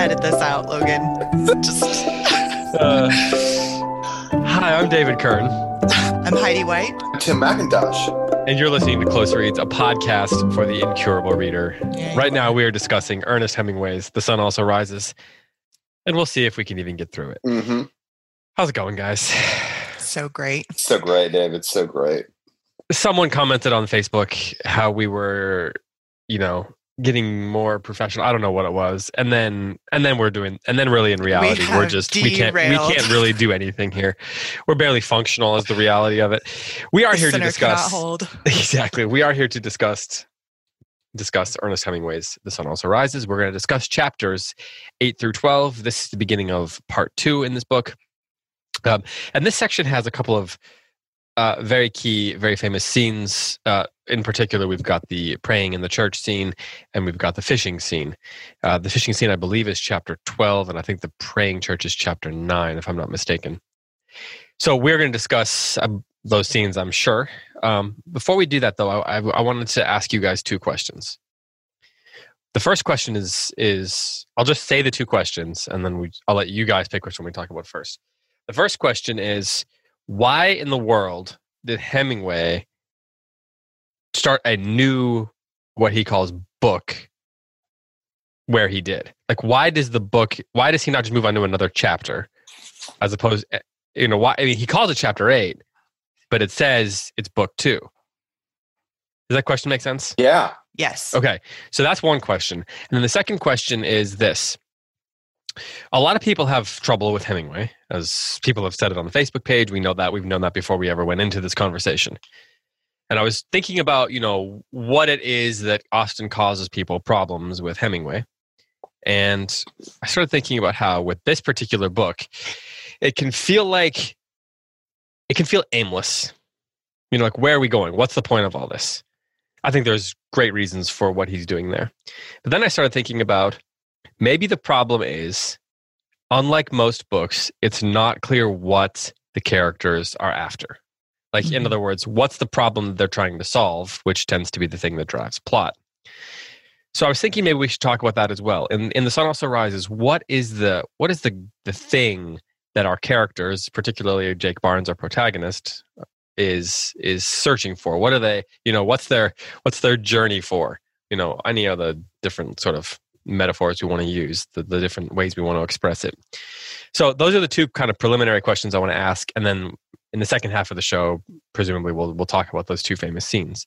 edit this out, Logan. Just. Uh, hi, I'm David Kern, I'm Heidi White. Tim McIntosh. and you're listening to Close Reads, a podcast for the incurable reader. Yay. Right now, we are discussing Ernest Hemingway's The Sun Also Rises, and we'll see if we can even get through it. Mm-hmm. How's it going, guys? So great. So great, David. So great. Someone commented on Facebook how we were, you know, getting more professional. I don't know what it was, and then and then we're doing, and then really in reality, we are just we can't we can't really do anything here. We're barely functional as the reality of it. We are The here to discuss exactly. We are here to discuss discuss Ernest Hemingway's The Sun Also Rises. We're going to discuss chapters 8 through 12. This is the beginning of part 2 in this book. Um, and this section has a couple of uh, very key, very famous scenes. Uh, in particular, we've got the praying in the church scene and we've got the fishing scene. Uh, the fishing scene, I believe, is chapter 12, and I think the praying church is chapter 9, if I'm not mistaken. So we're going to discuss uh, those scenes, I'm sure. Um, before we do that, though, I, I, I wanted to ask you guys two questions. The first question is is I'll just say the two questions, and then we I'll let you guys pick which one we talk about first. The first question is why in the world did Hemingway start a new what he calls book where he did? Like why does the book why does he not just move on to another chapter as opposed eh, you know why I mean he calls it chapter 8 but it says it's book 2. Does that question make sense? Yeah. Yes. Okay, so that's one question. And then the second question is this. A lot of people have trouble with Hemingway, as people have said it on the Facebook page. We know that. We've known that before we ever went into this conversation. And I was thinking about, you know, what it is that often causes people problems with Hemingway. And I started thinking about how, with this particular book, it can feel like it can feel aimless. You know, like, where are we going? What's the point of all this? I think there's great reasons for what he's doing there. But then I started thinking about maybe the problem is, unlike most books, it's not clear what the characters are after. Like, in Mhm. other words, what's the problem that they're trying to solve, which tends to be the thing that drives plot. So I was thinking maybe we should talk about that as well. In in the sun also rises, what is the what is the the thing that our characters, particularly Jake Barnes, our protagonist, is is searching for? What are they? You know, what's their what's their journey for? You know, any of the different sort of metaphors we want to use, the, the different ways we want to express it. So those are the two kind of preliminary questions I want to ask, and then in the second half of the show, presumably we'll we'll talk about those two famous scenes.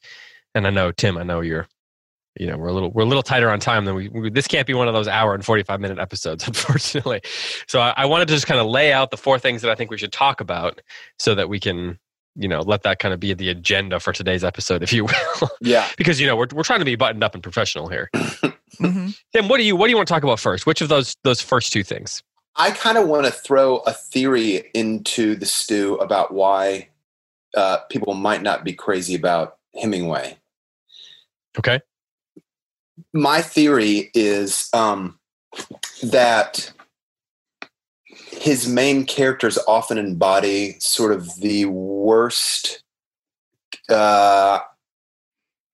And I know Tim, I know you're, you know, we're a little we're a little tighter on time than we. we this can't be one of those hour and forty five minute episodes, unfortunately. So I, I wanted to just kind of lay out the four things that I think we should talk about, so that we can, you know, let that kind of be the agenda for today's episode, if you will, Yeah. because you know we're we're trying to be buttoned up and professional here. hmm Tim, what do you what do you want to talk about first? Which of those those first two things? I kind of want to throw a theory into the stew about why uh, people might not be crazy about Hemingway. Okay. My theory is um, that his main characters often embody sort of the worst, uh,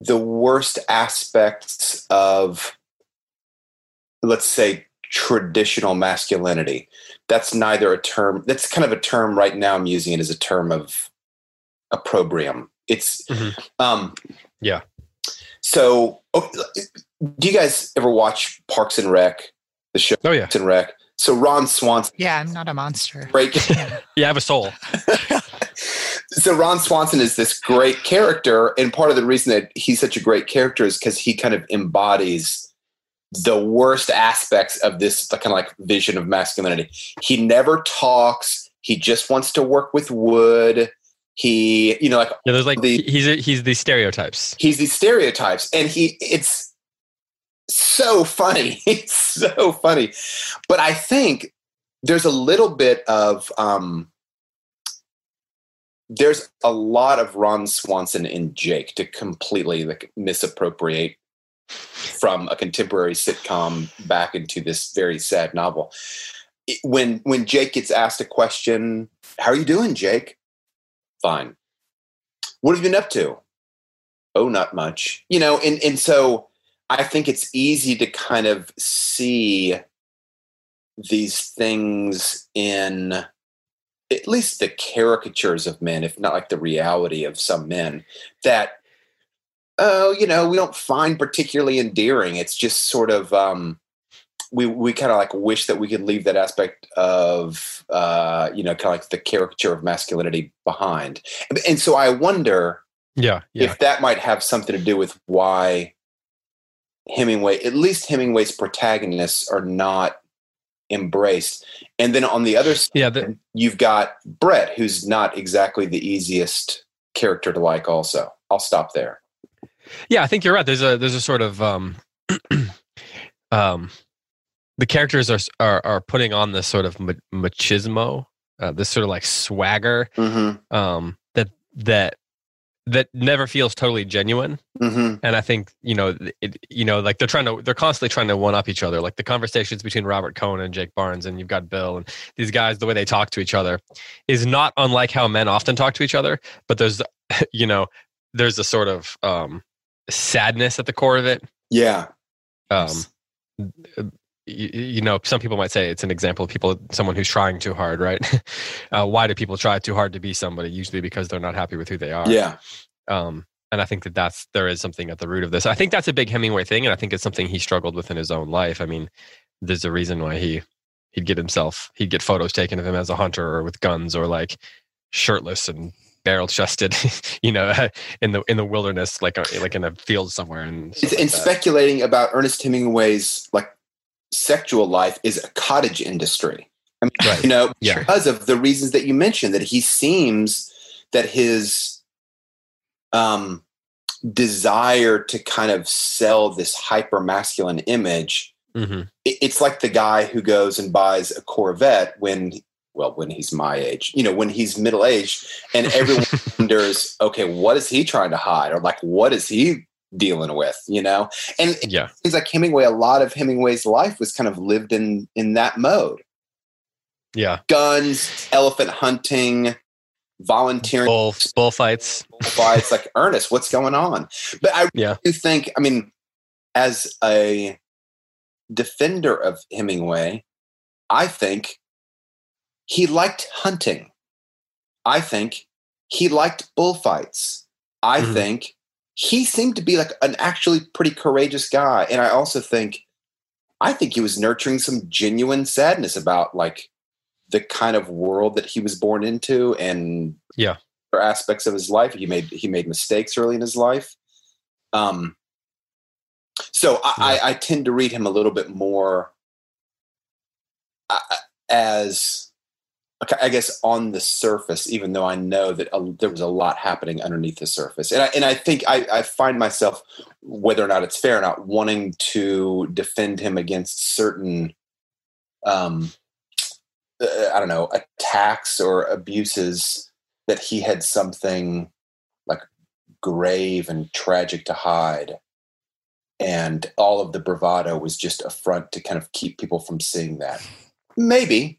the worst aspects of, let's say, traditional masculinity. That's neither a term. That's kind of a term right now. I'm using it as a term of opprobrium. It's, Mhm. um, Yeah. So, oh, do you guys ever watch Parks and Rec? The show Oh yeah. Parks and Rec. So Ron Swanson, Yeah, I'm not a monster. great. Yeah. I have a soul. so Ron Swanson is this great character, and part of the reason that he's such a great character is because he kind of embodies the worst aspects of this kind of like vision of masculinity. He never talks. He just wants to work with wood. He, you know, like Yeah, there's like The- he's he's the stereotypes. he's the stereotypes and he it's so funny. It's so funny. But i think there's a little bit of um there's a lot of ron swanson in jake to completely like misappropriate from a contemporary sitcom back into this very sad novel. When when jake gets asked a question how are you doing jake? Fine. What have you been up to? Oh not much. You know and and so i think it's easy to kind of see these things in at least the caricatures of men, if not like the reality of some men, that oh, you know, we don't find particularly endearing. It's just sort of um, we we kind of like wish that we could leave that aspect of uh, you know kind of like the caricature of masculinity behind. And so I wonder Yeah, yeah. if that might have something to do with why Hemingway, at least Hemingway's protagonists, are not embraced. And then on the other side, yeah, the, you've got Brett, who's not exactly the easiest character to like. Also, I'll stop there. yeah. I think you're right. There's a there's a sort of um, um, the characters are are are putting on this sort of machismo, uh, this sort of like swagger, Mm-hmm. um, that that that never feels totally genuine. Mm-hmm. and I think you know, it, you know, like they're trying to, they're constantly trying to one up each other. Like the conversations between Robert Cohn and Jake Barnes, and you've got Bill and these guys, the way they talk to each other is not unlike how men often talk to each other. But there's, you know, there's a sort of um, sadness at the core of it. Yeah. Um, you, you know, some people might say it's an example of people, someone who's trying too hard, right? uh, why do people try too hard to be somebody? Usually because they're not happy with who they are. Yeah. Um, and I think that that's there is something at the root of this. I think that's a big Hemingway thing, and I think it's something he struggled with in his own life. I mean, there's a reason why he he'd get himself he'd get photos taken of him as a hunter or with guns or like shirtless and barrel chested, you know, in the in the wilderness, like a, like in a field somewhere. And like and that. speculating about Ernest Hemingway's like sexual life is a cottage industry. I mean, Right. you know, Yeah. because of the reasons that you mentioned, that he seems that his um, desire to kind of sell this hyper masculine image. Mhm. it- It's like the guy who goes and buys a Corvette when, well, when he's my age, you know, when he's middle aged, and everyone wonders, okay, what is he trying to hide, or like, what is he dealing with, you know? And yeah, things like Hemingway, a lot of Hemingway's life was kind of lived in in that mode. yeah, Guns, elephant hunting, volunteering bull bullfights. fights. Like Ernest, what's going on? But I Yeah. do think, I mean, as a defender of Hemingway, I think he liked hunting. I think he liked bullfights. I Mhm. think he seemed to be like an actually pretty courageous guy. And I also think, I think he was nurturing some genuine sadness about like the kind of world that he was born into and Yeah. other aspects of his life. He made he made mistakes early in his life. Um, so I, I, I tend to read him a little bit more uh, as I guess on the surface, even though I know that a, there was a lot happening underneath the surface, and I, and I think I, I find myself, whether or not it's fair or not, wanting to defend him against certain, um, uh, I don't know, attacks or abuses that he had something like grave and tragic to hide. And all of the bravado was just a front to kind of keep people from seeing that. Maybe.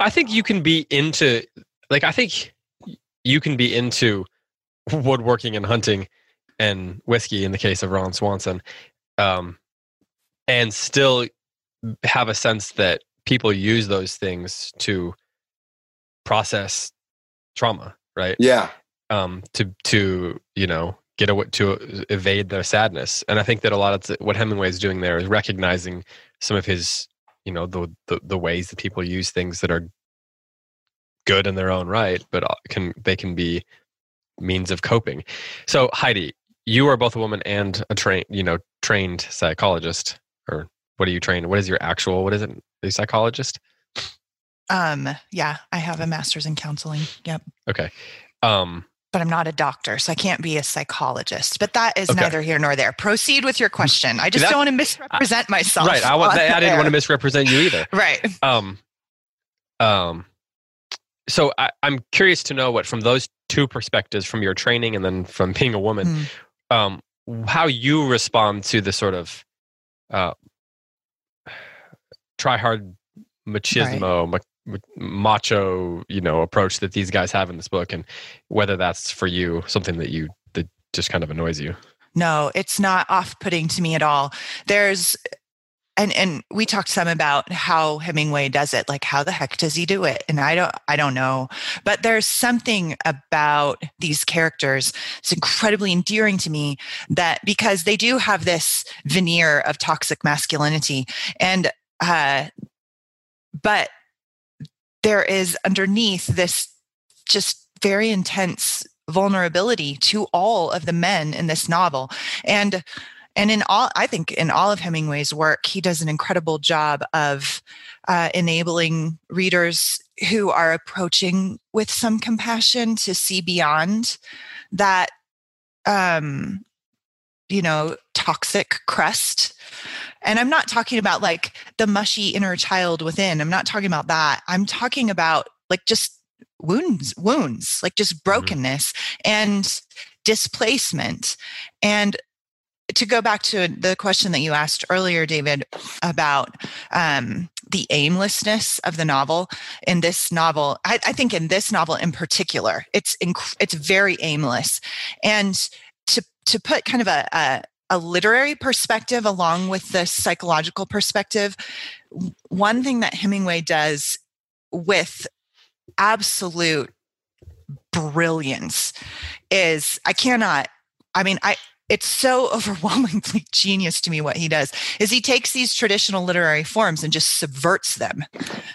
I think you can be into like I think you can be into woodworking and hunting and whiskey in the case of Ron Swanson, um, and still have a sense that people use those things to process trauma, right? Yeah. um, to to you know get away to evade their sadness. And I think that a lot of what Hemingway is doing there is recognizing some of his you know the, the the ways that people use things that are good in their own right, but uh, can they can be means of coping. So Heidi, you are both a woman and a trained you know trained psychologist, or what are you trained? What is your actual? What is it? A psychologist? Um, yeah, I have a master's in counseling. Yep. Okay. Um, But I'm not a doctor, so I can't be a psychologist. But that is Okay. neither here nor there. Proceed with your question. I just That- don't want to misrepresent myself. right. I, I didn't want to misrepresent you either. Right. um um so I, i'm curious to know what from those two perspectives from your training and then from being a woman Hmm. um how you respond to the sort of uh try hard machismo ma- ma- macho you know approach that these guys have in this book and whether that's for you something that you that just kind of annoys you? No, it's not off putting to me at all. There's and and we talked some about how Hemingway does it like how the heck does he do it? And I don't I don't know. But there's something about these characters it's incredibly endearing to me that because they do have this veneer of toxic masculinity. And uh but there is underneath this just very intense vulnerability to all of the men in this novel. And and in all i think in all of hemingway's work he does an incredible job of uh, enabling readers who are approaching with some compassion to see beyond that um you know toxic crust and i'm not talking about like the mushy inner child within i'm not talking about that i'm talking about like just wounds wounds like just mm-hmm. brokenness mm-hmm. and displacement and to go back to the question that you asked earlier, David, about um, the aimlessness of the novel. In this novel, I, I, think in this novel in particular, it's inc- it's very aimless, and to put kind of a, a a literary perspective along with the psychological perspective, one thing that Hemingway does with absolute brilliance is I cannot I mean I it's so overwhelmingly genius to me what he does is he takes these traditional literary forms and just subverts them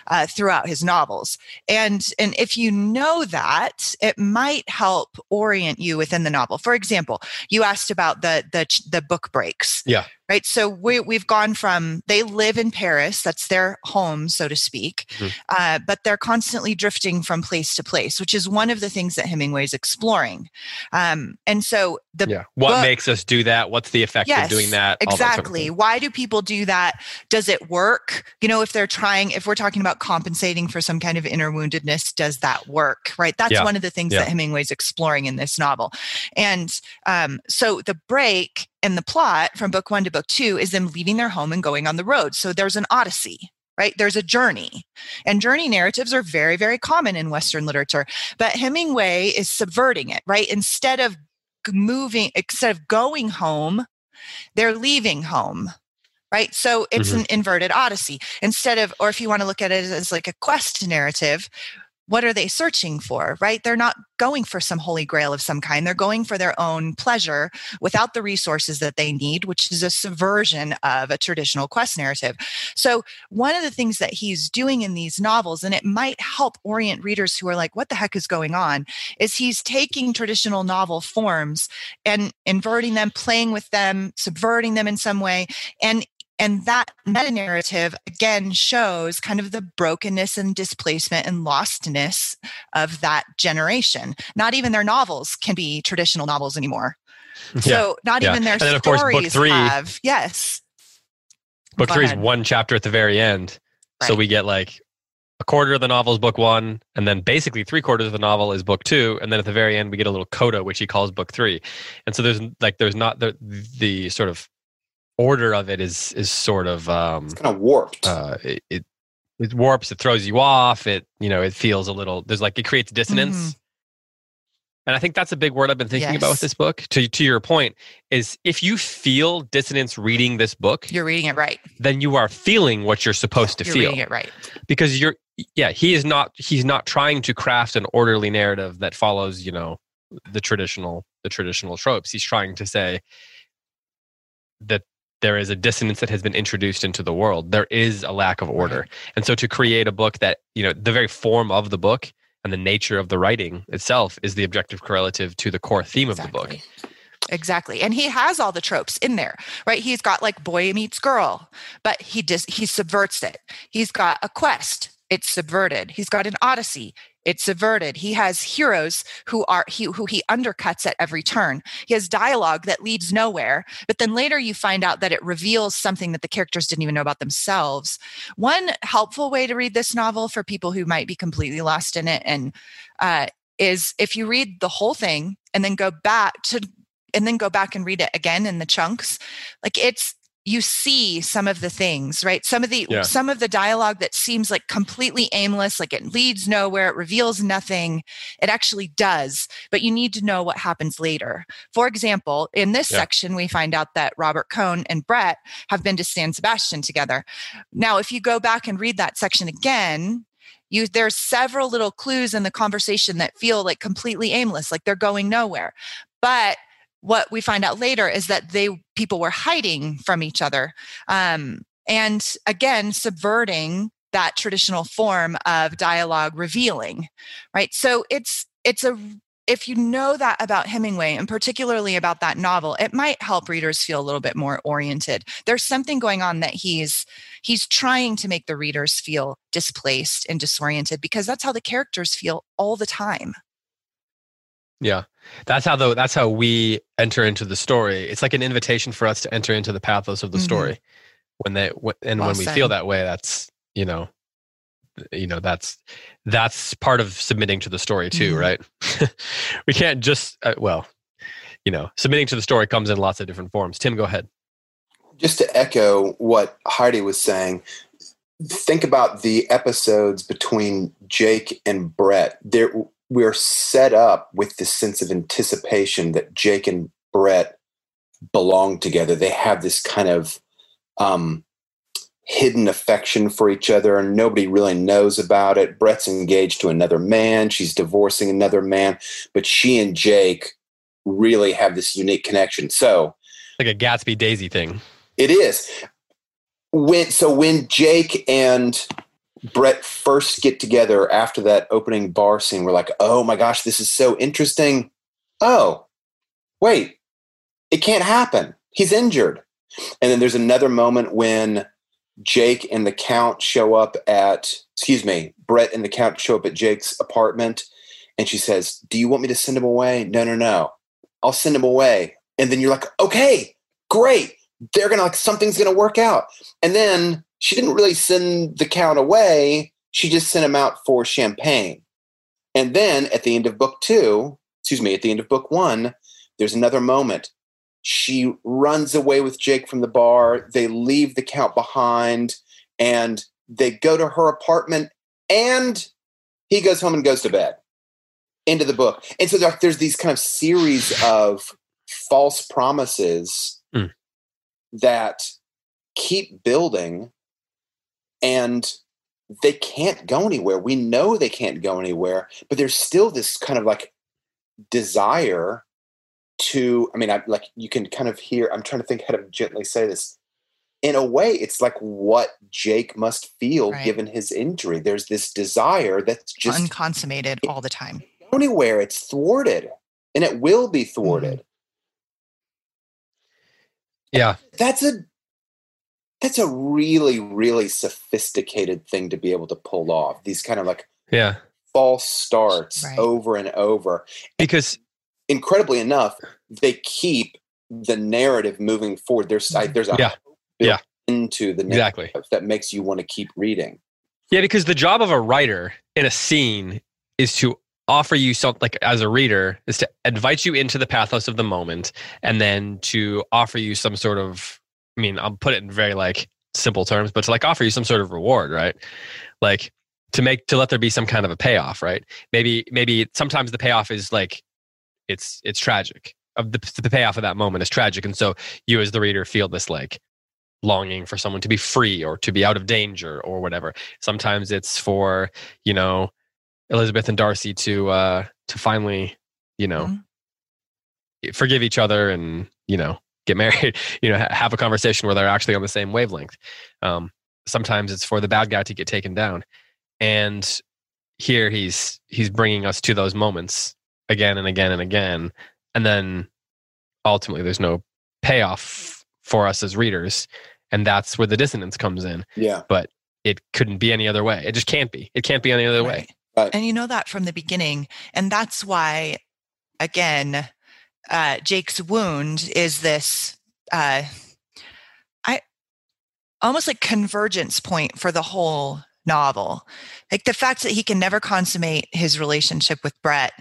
uh, throughout his novels. And and if you know that it might help orient you within the novel. For example you asked about the the the book breaks. Yeah right? So we, we've gone from they live in Paris, that's their home, so to speak, mm-hmm. uh, but they're constantly drifting from place to place, which is one of the things that Hemingway's exploring. Um, and so the yeah, what book, makes us do that? What's the effect yes, of doing that? Exactly. That Why do people do that? Does it work? You know, if they're trying, if we're talking about compensating for some kind of inner woundedness, does that work? Right. That's yeah. one of the things yeah. that Hemingway's exploring in this novel. And um, so the break and the plot from book one to book two is them leaving their home and going on the road. So there's an odyssey, right? There's a journey. And journey narratives are very, very common in Western literature. But Hemingway is subverting it, right? Instead of moving, instead of going home, they're leaving home right so it's mm-hmm. an inverted odyssey instead of or if you want to look at it as like a quest narrative what are they searching for, right? They're not going for some holy grail of some kind. They're going for their own pleasure without the resources that they need, which is a subversion of a traditional quest narrative. So, one of the things that he's doing in these novels, and it might help orient readers who are like, what the heck is going on, is he's taking traditional novel forms and inverting them, playing with them, subverting them in some way, and and that meta narrative again shows kind of the brokenness and displacement and lostness of that generation. Not even their novels can be traditional novels anymore. Yeah, so not yeah. even their and then, of course, book three, have yes. Book Go three ahead. is one chapter at the very end. Right. So we get like a quarter of the novel is book one, and then basically three quarters of the novel is book two, and then at the very end we get a little coda, which he calls book three. And so there's like there's not the the sort of order of it is is sort of um it's kind of warped. uh it, it, it warps it throws you off it you know it feels a little there's like it creates dissonance. Mm-hmm. and i think that's a big word i've been thinking yes. about with this book to to your point is if you feel dissonance reading this book you're reading it right. then you are feeling what you're supposed to you're feel. reading it right. Because you're yeah he is not he's not trying to craft an orderly narrative that follows you know the traditional the traditional tropes. He's trying to say that there is a dissonance that has been introduced into the world. There is a lack of order. And so to create a book that, you know, the very form of the book and the nature of the writing itself is the objective correlative to the core theme exactly. of the book. Exactly. And he has all the tropes in there, right? He's got like boy meets girl, but he just he subverts it. He's got a quest, it's subverted. He's got an odyssey, it's subverted. He has heroes who are he who he undercuts at every turn. He has dialogue that leads nowhere, but then later you find out that it reveals something that the characters didn't even know about themselves. One helpful way to read this novel for people who might be completely lost in it and uh, is if you read the whole thing and then go back to and then go back and read it again in the chunks. Like it's you see some of the things right some of the Yeah. some of the dialogue that seems like completely aimless like it leads nowhere it reveals nothing it actually does but you need to know what happens later for example in this Yeah. section we find out that robert cohn and brett have been to san sebastian together now if you go back and read that section again you there's several little clues in the conversation that feel like completely aimless like they're going nowhere but what we find out later is that they people were hiding from each other um, and again subverting that traditional form of dialogue revealing right? So it's it's a if you know that about hemingway and particularly about that novel it might help readers feel a little bit more oriented. There's something going on that he's he's trying to make the readers feel displaced and disoriented because that's how the characters feel all the time Yeah. That's how the that's how we enter into the story. It's like an invitation for us to enter into the pathos of the Mhm. story. When they wh- and Well when we said. feel that way, that's you know, you know that's that's part of submitting to the story too, Mhm. right? we can't just uh, well, you know, submitting to the story comes in lots of different forms. Tim, go ahead. just to echo what Heidi was saying, think about the episodes between Jake and Brett. There, we're set up with this sense of anticipation that Jake and Brett belong together. They have this kind of um, hidden affection for each other, and nobody really knows about it. Brett's engaged to another man, she's divorcing another man, but she and Jake really have this unique connection. So, Like a Gatsby Daisy thing. it is. When so when Jake and Brett first get together after that opening bar scene, we're like, oh my gosh, this is so interesting. Oh, wait, it can't happen. He's injured. And then there's another moment when Jake and the Count show up at, excuse me, Brett and the Count show up at Jake's apartment. And she says, Do you want me to send him away? No, no, no. I'll send him away. And then you're like, Okay, great. They're going to, like, something's going to work out. And then she didn't really send the Count away. She just sent him out for champagne. And then at the end of book two, excuse me, at the end of book one, there's another moment. She runs away with Jake from the bar. They leave the Count behind and they go to her apartment and he goes home and goes to bed. End of the book. And so there, there's these kind of series of false promises Mm. that keep building and they can't go anywhere. We know they can't go anywhere, but there's still this kind of like desire to i mean i like you can kind of hear i'm trying to think how to gently say this in a way it's like what jake must feel Right. given his injury there's this desire that's just unconsummated all the time go anywhere it's thwarted and it will be thwarted mm-hmm. Yeah. that's a that's a really really sophisticated thing to be able to pull off these kind of like Yeah. false starts Right. over and over Because incredibly enough, they keep the narrative moving forward. There's I, mm-hmm. there's a Yeah. hope Yeah. into the exactly. that makes you want to keep reading. Yeah, because the job of a writer in a scene is to offer you something like as a reader is to invite you into the pathos of the moment and then to offer you some sort of I mean, I'll put it in very like simple terms, but to like offer you some sort of reward, right? Like to make to let there be some kind of a payoff, right? Maybe maybe sometimes the payoff is like it's it's tragic. Of the the payoff of that moment is tragic. And so you as the reader feel this like longing for someone to be free or to be out of danger or whatever. Sometimes it's for, you know, Elizabeth and Darcy to uh to finally, you know, Mhm. forgive each other and, you know, get married, you know, have a conversation where they're actually on the same wavelength. Um sometimes it's for the bad guy to get taken down. And here he's he's bringing us to those moments again and again and again and then ultimately there's no payoff for us as readers and that's where the dissonance comes in Yeah. But it couldn't be any other way it just can't be it can't be any other way Right. Right. And you know that from the beginning. And that's why, again, uh, Jake's wound is this, uh, I almost like convergence point for the whole novel. Like the fact that he can never consummate his relationship with Brett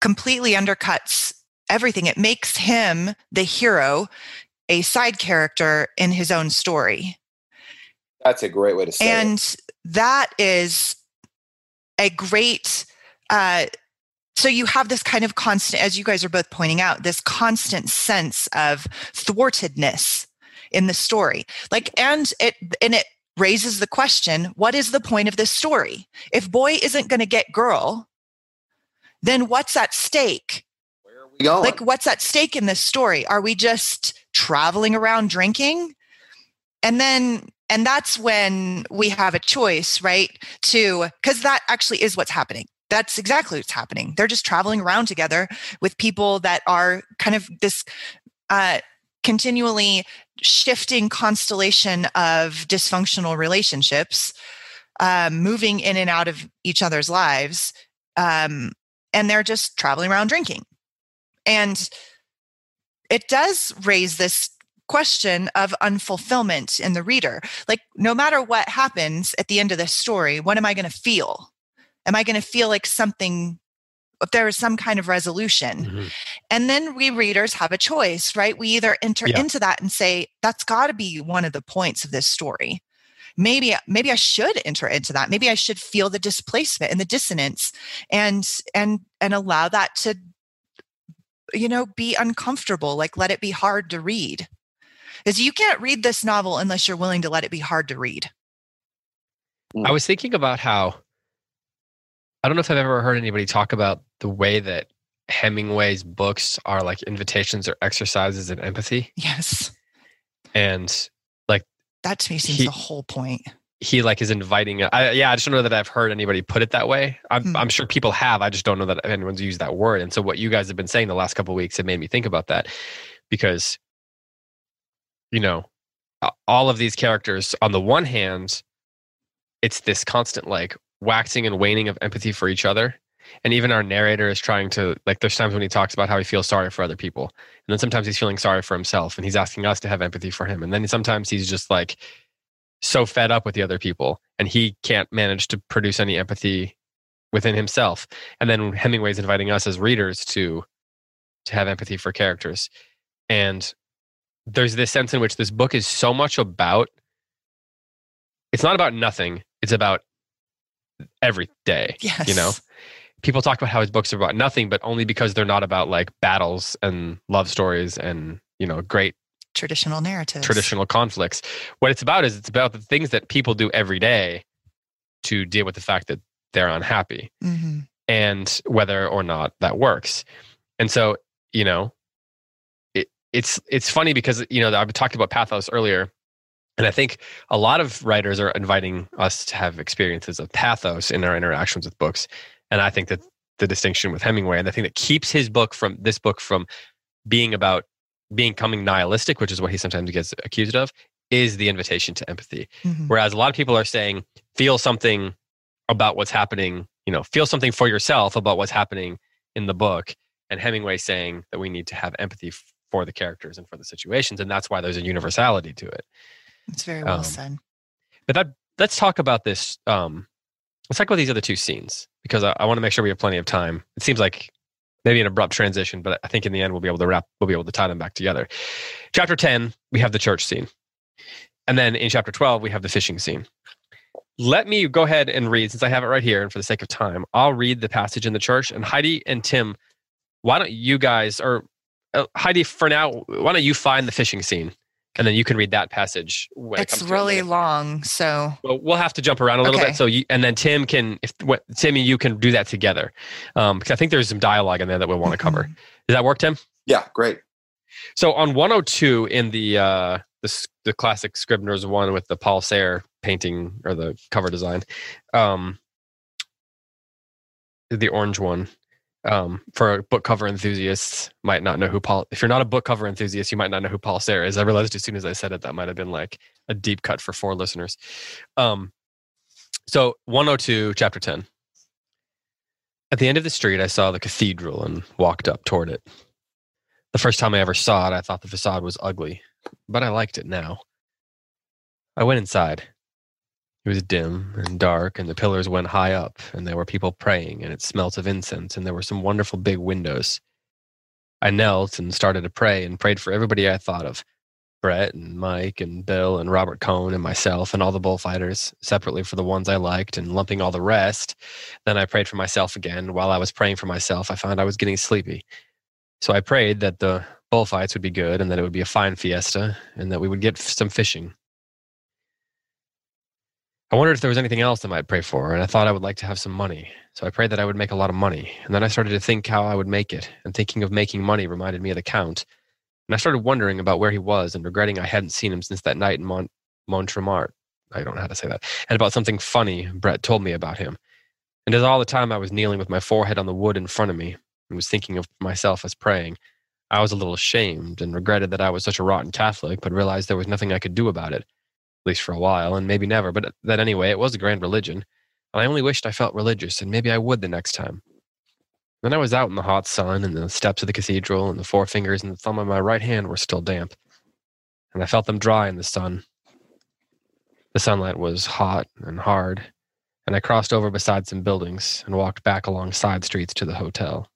completely undercuts everything. It makes him the hero a side character in his own story. That's a great way to say and it. that is a great uh, so you have this kind of constant as you guys are both pointing out this constant sense of thwartedness in the story. Like and it and it raises the question what is the point of this story? If boy isn't going to get girl then what's at stake? Where are we going? like what's at stake in this story? Are we just traveling around drinking? And then and that's when we have a choice right to because that actually is what's happening that's exactly what's happening they're just traveling around together with people that are kind of this uh, continually shifting constellation of dysfunctional relationships um, moving in and out of each other's lives um, and they're just traveling around drinking and it does raise this question of unfulfillment in the reader. Like, no matter what happens at the end of this story, what am I going to feel? Am I going to feel like something, if there is some kind of resolution? Mhm. And then we readers have a choice, right? We either enter Yeah. into that and say, that's got to be one of the points of this story. Maybe, maybe I should enter into that. Maybe I should feel the displacement and the dissonance and and and allow that to you know be uncomfortable like let it be hard to read because you can't read this novel unless you're willing to let it be hard to read I was thinking about how I don't know if I've ever heard anybody talk about the way that Hemingway's books are like invitations or exercises in empathy. yes. And like that to me seems He- the whole point. he like is inviting I, yeah i just don't know that i've heard anybody put it that way. I'm, Hmm. I'm sure people have. I just don't know that anyone's used that word. And so what you guys have been saying the last couple of weeks have made me think about that because you know all of these characters on the one hand it's this constant like waxing and waning of empathy for each other. And even our narrator is trying to like there's times when he talks about how he feels sorry for other people. And then sometimes he's feeling sorry for himself and he's asking us to have empathy for him. And then sometimes he's just like so fed up with the other people and he can't manage to produce any empathy within himself. And then hemingway's inviting us as readers to to have empathy for characters. And there's this sense in which this book is so much about it's not about nothing. It's about every day yes you know? People talk about how his books are about nothing but only because they're not about like battles and love stories and you know great traditional narratives. traditional conflicts. What it's about is it's about the things that people do every day to deal with the fact that they're unhappy hmm and whether or not that works. And so, you know, it, it's it's funny because you know I've talked about pathos earlier, and I think a lot of writers are inviting us to have experiences of pathos in our interactions with books. And I think that the distinction with Hemingway and the thing that keeps his book from this book from being about becoming nihilistic, which is what he sometimes gets accused of, is the invitation to empathy. hmm Whereas a lot of people are saying, feel something about what's happening, you know, feel something for yourself about what's happening in the book. And Hemingway saying that we need to have empathy for the characters and for the situations. And that's why there's a universality to it. It's very well um, said But that let's talk about this. Um, let's talk about these other two scenes because I, I want to make sure we have plenty of time. It seems like maybe an abrupt transition, but I think in the end we'll be able to wrap. We'll be able to tie them back together. Chapter ten, we have the church scene, and then in chapter twelve we have the fishing scene. Let me go ahead and read since I have it right here, and for the sake of time, I'll read the passage in the church. And Heidi and Tim, why don't you guys or uh, Heidi for now? Why don't you find the fishing scene, and then you can read that passage. When it it's comes it really later. long so Well, we'll have to jump around a little Okay. bit. So, you, and then Tim can, if what Tim and you can do that together, um, because I think there's some dialogue in there that we'll want to cover. Mhm. Does that work, Tim? Yeah, great. So on 102 in the uh, the the classic Scribner's one with the Paul Sayre painting or the cover design, um, the orange one. Um, for book cover enthusiasts, might not know who Paul. If you're not a book cover enthusiast, you might not know who Paul Sayre is. I realized as soon as I said it, that might have been like a deep cut for four listeners. Um, so 102, chapter 10. At the end of the street, I saw the cathedral and walked up toward it. The first time I ever saw it, I thought the facade was ugly, but I liked it now. I went inside. It was dim and dark, and the pillars went high up, and there were people praying, and it smelt of incense, and there were some wonderful big windows. I knelt and started to pray and prayed for everybody I thought of Brett and Mike and Bill and Robert Cohn and myself and all the bullfighters separately for the ones I liked and lumping all the rest. Then I prayed for myself again. While I was praying for myself, I found I was getting sleepy. So I prayed that the bullfights would be good and that it would be a fine fiesta and that we would get some fishing. I wondered if there was anything else I might pray for, and I thought I would like to have some money. So I prayed that I would make a lot of money. And then I started to think how I would make it, and thinking of making money reminded me of the Count. And I started wondering about where he was and regretting I hadn't seen him since that night in Mont- Montremart. I don't know how to say that. And about something funny Brett told me about him. And as all the time I was kneeling with my forehead on the wood in front of me and was thinking of myself as praying, I was a little ashamed and regretted that I was such a rotten Catholic, but realized there was nothing I could do about it, at least for a while, and maybe never. But uh, that anyway, it was a grand religion. And I only wished I felt religious, and maybe I would the next time. Then I was out in the hot sun, and the steps of the cathedral, and the forefingers and the thumb of my right hand were still damp. And I felt them dry in the sun. The sunlight was hot and hard, and I crossed over beside some buildings and walked back along side streets to the hotel.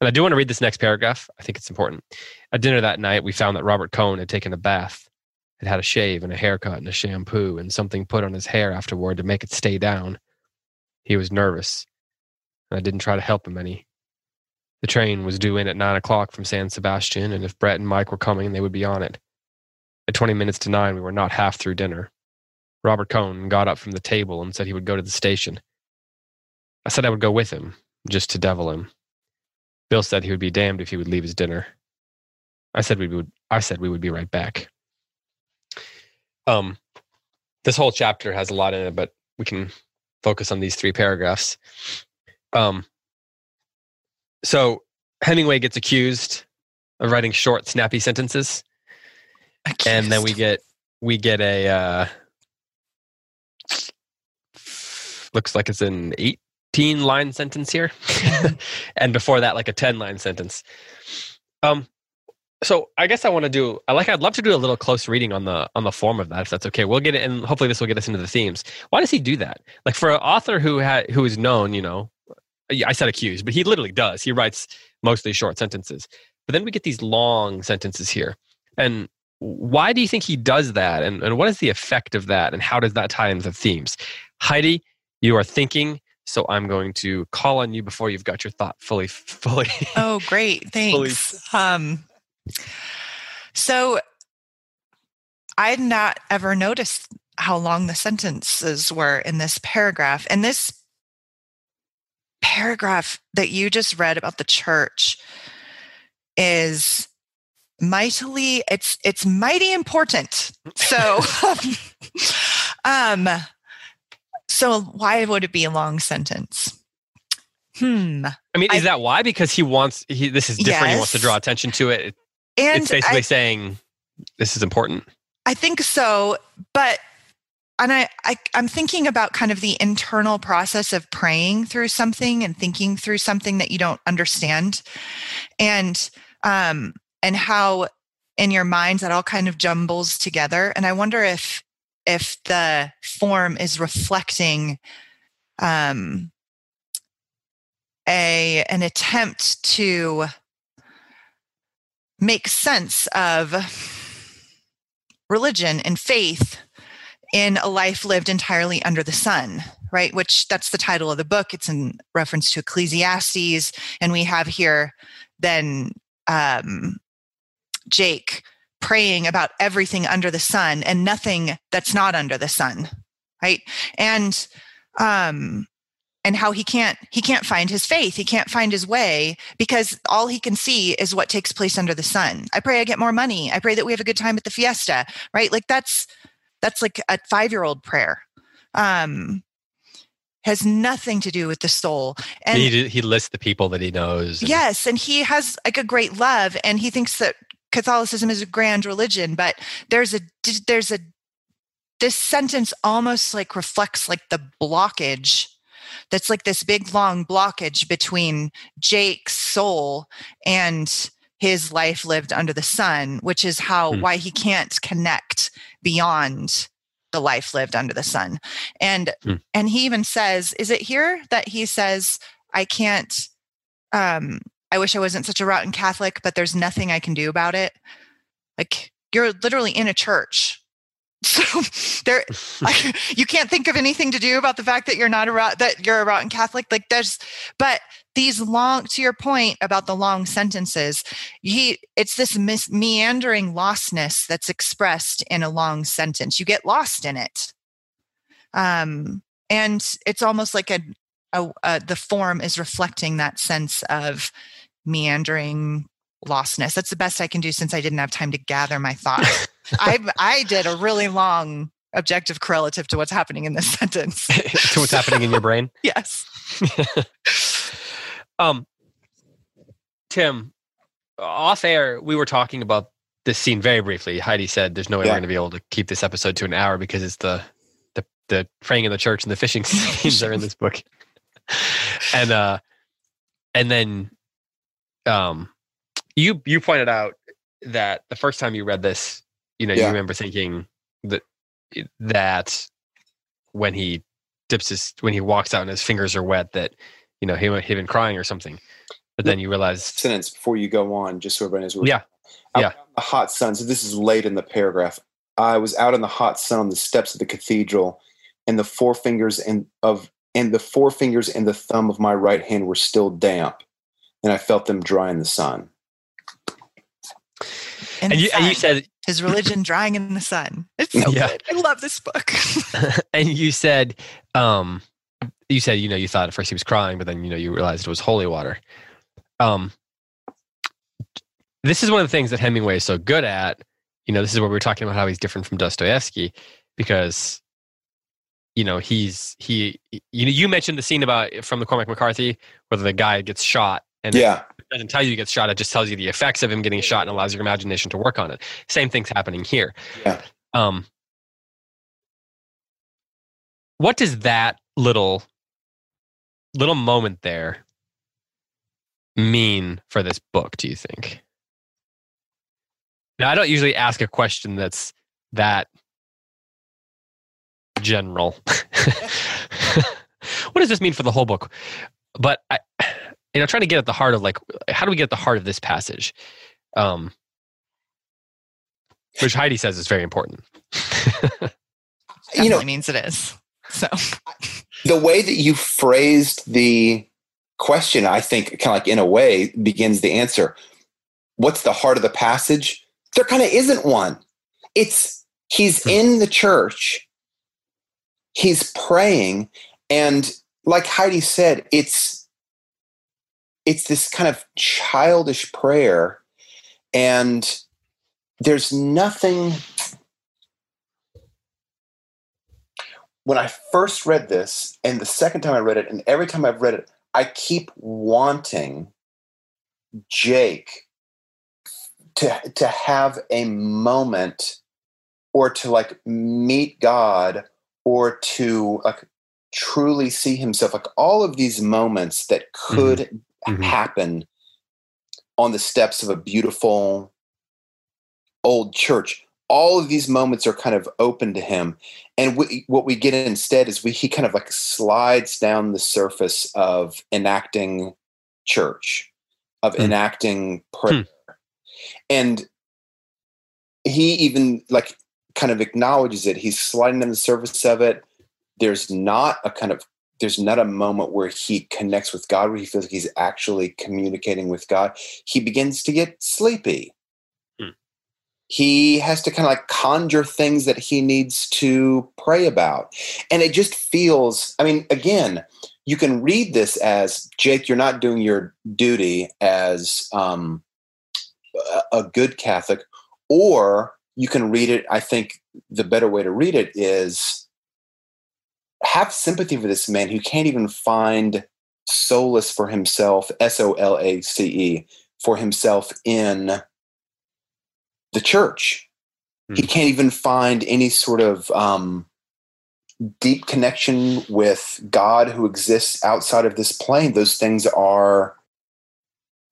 And I do want to read this next paragraph. I think it's important. At dinner that night, we found that Robert Cohn had taken a bath, had had a shave and a haircut and a shampoo and something put on his hair afterward to make it stay down. He was nervous, and I didn't try to help him any. The train was due in at nine o'clock from San Sebastian, and if Brett and Mike were coming, they would be on it. At 20 minutes to nine, we were not half through dinner. Robert Cohn got up from the table and said he would go to the station. I said I would go with him, just to devil him. Bill said he would be damned if he would leave his dinner. I said we would I said we would be right back. Um this whole chapter has a lot in it, but we can focus on these three paragraphs. Um so Hemingway gets accused of writing short, snappy sentences, Accused. and then we get we get a uh, looks like it's an eighteen line sentence here, and before that, like a ten line sentence. Um, so I guess I want to do. I like. I'd love to do a little close reading on the on the form of that, if that's okay. We'll get it, and hopefully this will get us into the themes. Why does he do that? Like for an author who had who is known, you know, I said accused, but he literally does. He writes mostly short sentences. But then we get these long sentences here. And why do you think he does that? And, and what is the effect of that? And how does that tie into the themes? Heidi, you are thinking, so I'm going to call on you before you've got your thought fully, fully. Oh, great. Thanks. Um, so I had not ever noticed how long the sentences were in this paragraph. And this paragraph that you just read about the church is mightily it's it's mighty important so um so why would it be a long sentence hmm I mean, is I- that why? Because he wants, he, this is different. He wants to draw attention to it. And it's basically I, saying this is important. I think so but and I, I i'm thinking about kind of the internal process of praying through something and thinking through something that you don't understand and um and how in your minds that all kind of jumbles together and i wonder if if the form is reflecting um a an attempt to make sense of religion and faith in a life lived entirely under the sun right? Which that's the title of the book. It's in reference to ecclesiastes. And we have here then um, jake praying about everything under the sun and nothing that's not under the sun right? And um and how he can't he can't find his faith. He can't find his way because all he can see is what takes place under the sun. I pray i get more money. I pray that we have a good time at the fiesta right? Like that's that's like a five year old prayer. Um has nothing to do with the soul. And he, he lists the people that he knows. and- yes and he has like a great love and he thinks that catholicism is a grand religion but there's a there's a this sentence almost like reflects like the blockage that's like this big long blockage between jake's soul and his life lived under the sun which is how Hmm. why he can't connect beyond the life lived under the sun and Hmm. and he even says is it here that he says i can't um I wish I wasn't such a rotten Catholic, but there's nothing I can do about it. Like you're literally in a church. So there, like, you can't think of anything to do about the fact that you're not a rot, that you're a rotten Catholic. Like there's, but these long, to your point about the long sentences, he, it's this mis- meandering lostness that's expressed in a long sentence. You get lost in it. Um, and it's almost like a, a, a the form is reflecting that sense of meandering lostness. That's the best I can do since I didn't have time to gather my thoughts. I I did a really long objective correlative to what's happening in this sentence. to what's happening in your brain? yes. um Tim, off air, we were talking about this scene very briefly. Heidi said there's no way Yeah. we're going to be able to keep this episode to an hour because it's the the, the praying in the church and the fishing scenes are in this book. And uh and then um you you pointed out that the first time you read this, you know, you remember thinking that that when he dips his when he walks out and his fingers are wet that you know he he been crying or something. But then you realize Sentence before you go on, just so everybody knows. what- Yeah. I Yeah. out in The hot sun. So this is late in the paragraph. I was out in the hot sun on the steps of the cathedral, and the forefingers and of and the forefingers and the thumb of my right hand were still damp, and I felt them dry in the sun. In and you, and you said his religion drying in the sun. It's so Yeah. good. I love this book. and you said um you said you know you thought at first he was crying but then you know you realized it was holy water um this is one of the things that hemingway is so good at you know this is where we were talking about how he's different from dostoevsky because you know he's he you know you mentioned the scene about from the cormac mccarthy where the guy gets shot and it Yeah, doesn't tell you he gets shot it just tells you the effects of him getting shot and allows your imagination to work on it. Same thing's happening here. Yeah. um what does that little little moment there mean for this book do you think? Now i don't usually ask a question that's that general. What does this mean for the whole book? But i you know trying to get at the heart of like how do we get at the heart of this passage um which heidi says is very important you know, Definitely means it is. So the way that you phrased the question, I think, kind of like in a way, begins the answer. What's the heart of the passage? There kind of isn't one. It's he's Hmm. in the church, he's praying, and like Heidi said, it's it's this kind of childish prayer, and there's nothing when I first read this, and the second time I read it, and every time I've read it, I keep wanting Jake to to have a moment, or to like meet God, or to like truly see himself. Like all of these moments that mm-hmm. could Mhm. happen on the steps of a beautiful old church. All of these moments are kind of open to him. And we, what we get instead is we he kind of like slides down the surface of enacting church of Hmm. enacting prayer. And he even like kind of acknowledges it. He's sliding down the surface of it. There's not a kind of there's not a moment where he connects with god where he feels like he's actually communicating with god he begins to get sleepy he has to kind of like conjure things that he needs to pray about. And it just feels, I mean, again, you can read this as Jake, you're not doing your duty as um, a good Catholic, or you can read it. I think the better way to read it is have sympathy for this man who can't even find solace for himself, S O L A C E, for himself in the church. He Hmm. can't even find any sort of um, deep connection with God who exists outside of this plane. Those things are,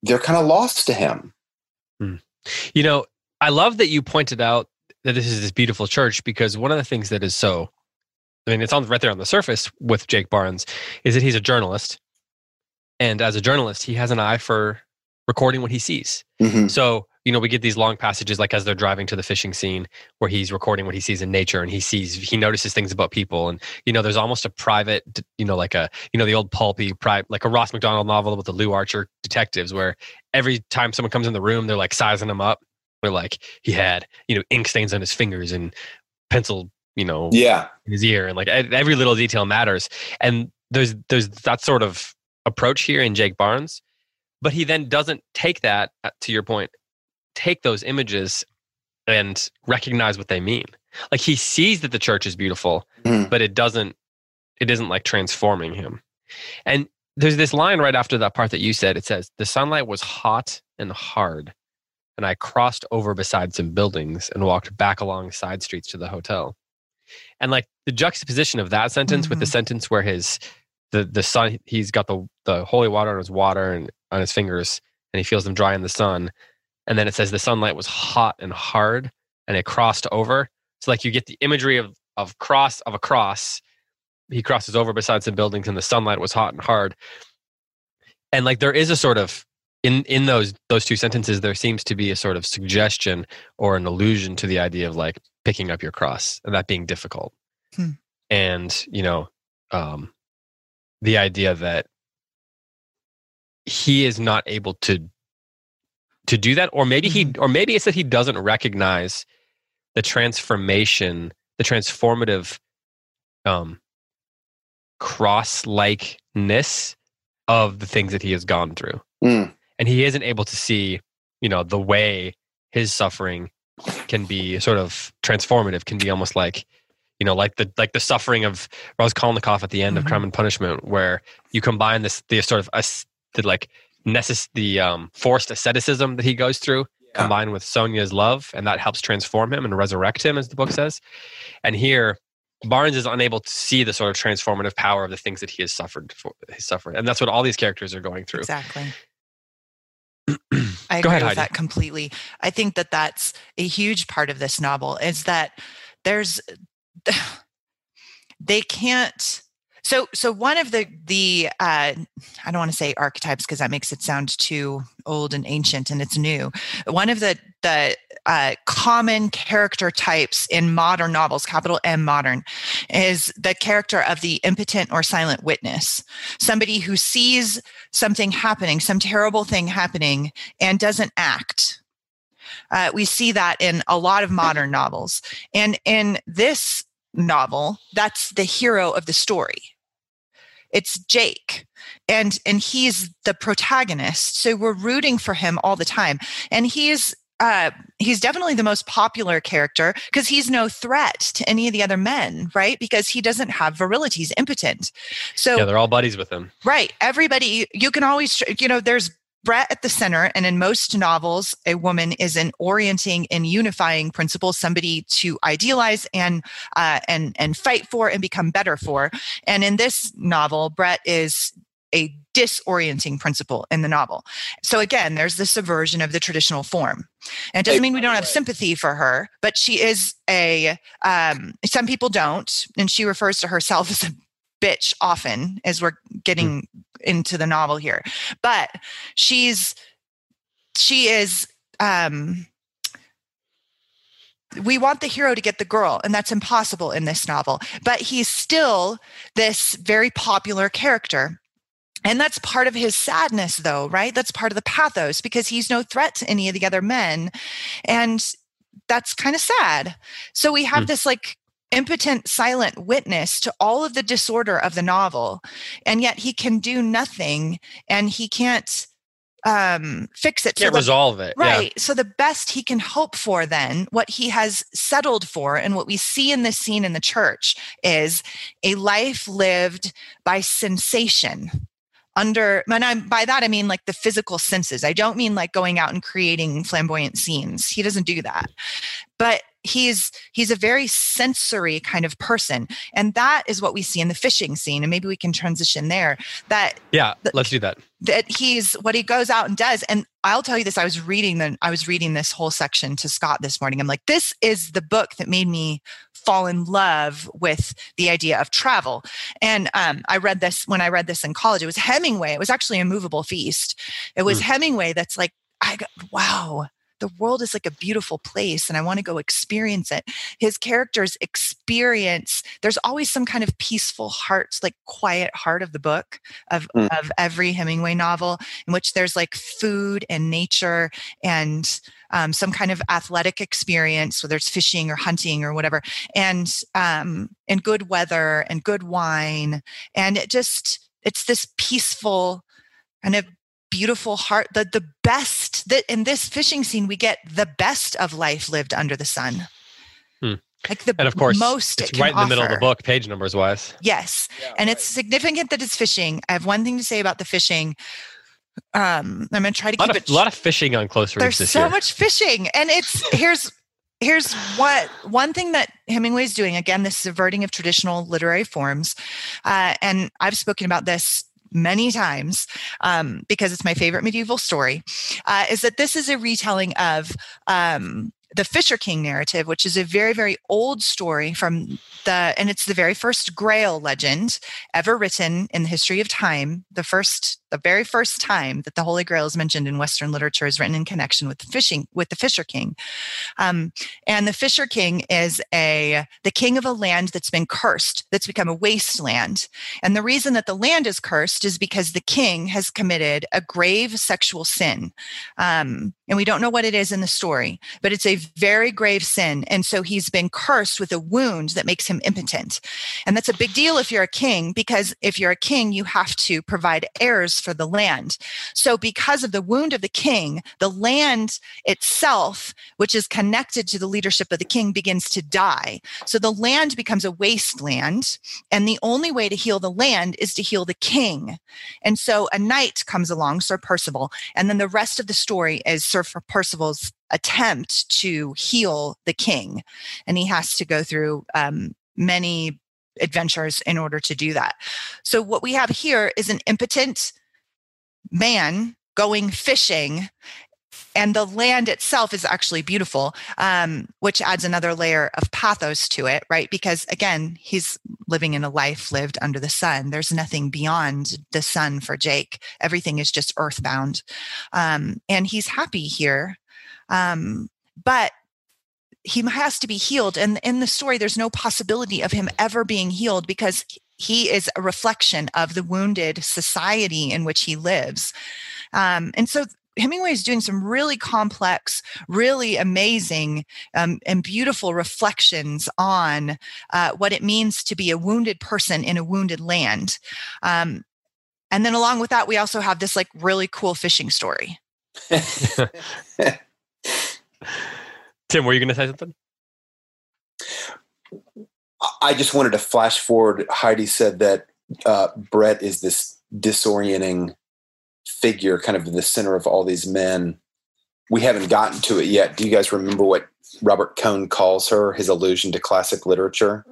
they're kind of lost to him. You know, I love that you pointed out that this is this beautiful church because one of the things that is so, I mean, it's on right there on the surface with Jake Barnes is that he's a journalist. And as a journalist, he has an eye for recording what he sees. Mhm. So, you know we get these long passages like as they're driving to the fishing scene where he's recording what he sees in nature and he sees he notices things about people and you know there's almost a private you know like a you know the old pulpy private like a ross Macdonald novel with the Lew archer detectives where every time someone comes in the room they're like sizing them up they're like he had you know ink stains on his fingers and pencil you know yeah in his ear and like every little detail matters and there's there's that sort of approach here in jake barnes but he then doesn't take that uh, to your point take those images and recognize what they mean. Like he sees that the church is beautiful, mm. but it doesn't it isn't like transforming him. And there's this line right after that part that you said. It says, The sunlight was hot and hard, and I crossed over beside some buildings and walked back along side streets to the hotel. And like the juxtaposition of that sentence mm-hmm. with the mm-hmm. sentence where his the the sun he's got the the holy water on his water and on his fingers and he feels them dry in the sun and then it says the sunlight was hot and hard and it crossed over so like you get the imagery of of cross of a cross he crosses over beside some buildings and the sunlight was hot and hard and like there is a sort of in in those those two sentences there seems to be a sort of suggestion or an allusion to the idea of like picking up your cross and that being difficult hmm. and you know um the idea that he is not able to to do that or maybe he mm-hmm. or maybe it's that he doesn't recognize the transformation the transformative um cross likeness of the things that he has gone through mm. and he isn't able to see you know the way his suffering can be sort of transformative can be almost like you know like the like the suffering of Raskolnikov at the end mm-hmm. of crime and punishment where you combine this the sort of us the like necess- the um, forced asceticism that he goes through yeah. combined with Sonia's love, and that helps transform him and resurrect him, as the book says. And here, Barnes is unable to see the sort of transformative power of the things that he has suffered for. He suffered, and that's what all these characters are going through. Exactly. I agree ahead, with Heidi. that completely. I think that that's a huge part of this novel is that there's they can't so, so one of the the uh, I don't want to say archetypes because that makes it sound too old and ancient, and it's new. One of the the uh, common character types in modern novels, capital M modern, is the character of the impotent or silent witness, somebody who sees something happening, some terrible thing happening, and doesn't act. Uh, we see that in a lot of modern novels, and in this novel, that's the hero of the story. It's Jake and and he's the protagonist. So we're rooting for him all the time. And he's uh, he's definitely the most popular character because he's no threat to any of the other men, right? Because he doesn't have virility, he's impotent. So yeah, they're all buddies with him, right? Everybody, you can always, you know, there's Brett at the center, and in most novels, a woman is an orienting and unifying principle, somebody to idealize and uh, and and fight for and become better for. And in this novel, Brett is a disorienting principle in the novel. So again, there's the subversion of the traditional form. And it doesn't mean we don't have sympathy for her, but she is a um, some people don't, and she refers to herself as a bitch often as we're getting mm. into the novel here but she's she is um we want the hero to get the girl and that's impossible in this novel but he's still this very popular character and that's part of his sadness though right? That's part of the pathos because he's no threat to any of the other men. And that's kind of sad. So we have mm. this like impotent silent witness to all of the disorder of the novel. And yet he can do nothing and he can't um fix it can't so the, resolve it right. Yeah. so the best he can hope for then what he has settled for and what we see in this scene in the church is a life lived by sensation under and I'm by that I mean like the physical senses. I don't mean like going out and creating flamboyant scenes. He doesn't do that. But he's he's a very sensory kind of person and that is what we see in the fishing scene and maybe we can transition there that yeah let's do that that he's what he goes out and does and i'll tell you this i was reading the i was reading this whole section to scott this morning i'm like this is the book that made me fall in love with the idea of travel and um, i read this when i read this in college it was hemingway it was actually a movable feast it was mm. hemingway that's like i go, wow the world is like a beautiful place and I want to go experience it. His characters experience, there's always some kind of peaceful heart, like quiet heart of the book of, mm. of every Hemingway novel, in which there's like food and nature and um, some kind of athletic experience, whether it's fishing or hunting or whatever, and um, and good weather and good wine, and it just it's this peaceful kind of beautiful heart the the best that in this fishing scene we get the best of life lived under the sun hmm. like the and of course most it's it right in the offer. middle of the book page numbers wise yes yeah, and right. it's significant that it's fishing i have one thing to say about the fishing um i'm gonna try to keep a it a lot of fishing on close reads there's so year. much fishing and it's here's here's what one thing that hemingway's doing again this subverting of traditional literary forms uh, and i've spoken about this many times um, because it's my favorite medieval story, uh, is that this is a retelling of um, the Fisher King narrative, which is a very, very old story from the, and it's the very first Grail legend ever written in the history of time. The first, the very first time that the Holy Grail is mentioned in Western literature is written in connection with the fishing, with the Fisher King. Um, and the Fisher King is a, the king of a land that's been cursed, that's become a wasteland. And the reason that the land is cursed is because the king has committed a grave sexual sin. Um, and we don't know what it is in the story, but it's a very grave sin. And so he's been cursed with a wound that makes him impotent. And that's a big deal if you're a king, because if you're a king, you have to provide heirs for the land. So because of the wound of the king, the land itself, which is connected to the leadership of the king, begins to die. So the land becomes a wasteland. And the only way to heal the land is to heal the king. And so a knight comes along, Sir Percival, and then the rest of the story is Sir Percival's attempt to heal the king. And he has to go through um, many adventures in order to do that. So, what we have here is an impotent man going fishing. And the land itself is actually beautiful, um, which adds another layer of pathos to it, right? Because again, he's living in a life lived under the sun. There's nothing beyond the sun for Jake. Everything is just earthbound. Um, and he's happy here um, but he has to be healed. And in the story, there's no possibility of him ever being healed because he is a reflection of the wounded society in which he lives. Um, and so Hemingway is doing some really complex, really amazing, um, and beautiful reflections on uh, what it means to be a wounded person in a wounded land. Um, and then along with that, we also have this like really cool fishing story. Tim, were you going to say something? I just wanted to flash forward. Heidi said that uh, Brett is this disorienting figure, kind of in the center of all these men. We haven't gotten to it yet. Do you guys remember what Robert Cohn calls her? His allusion to classic literature.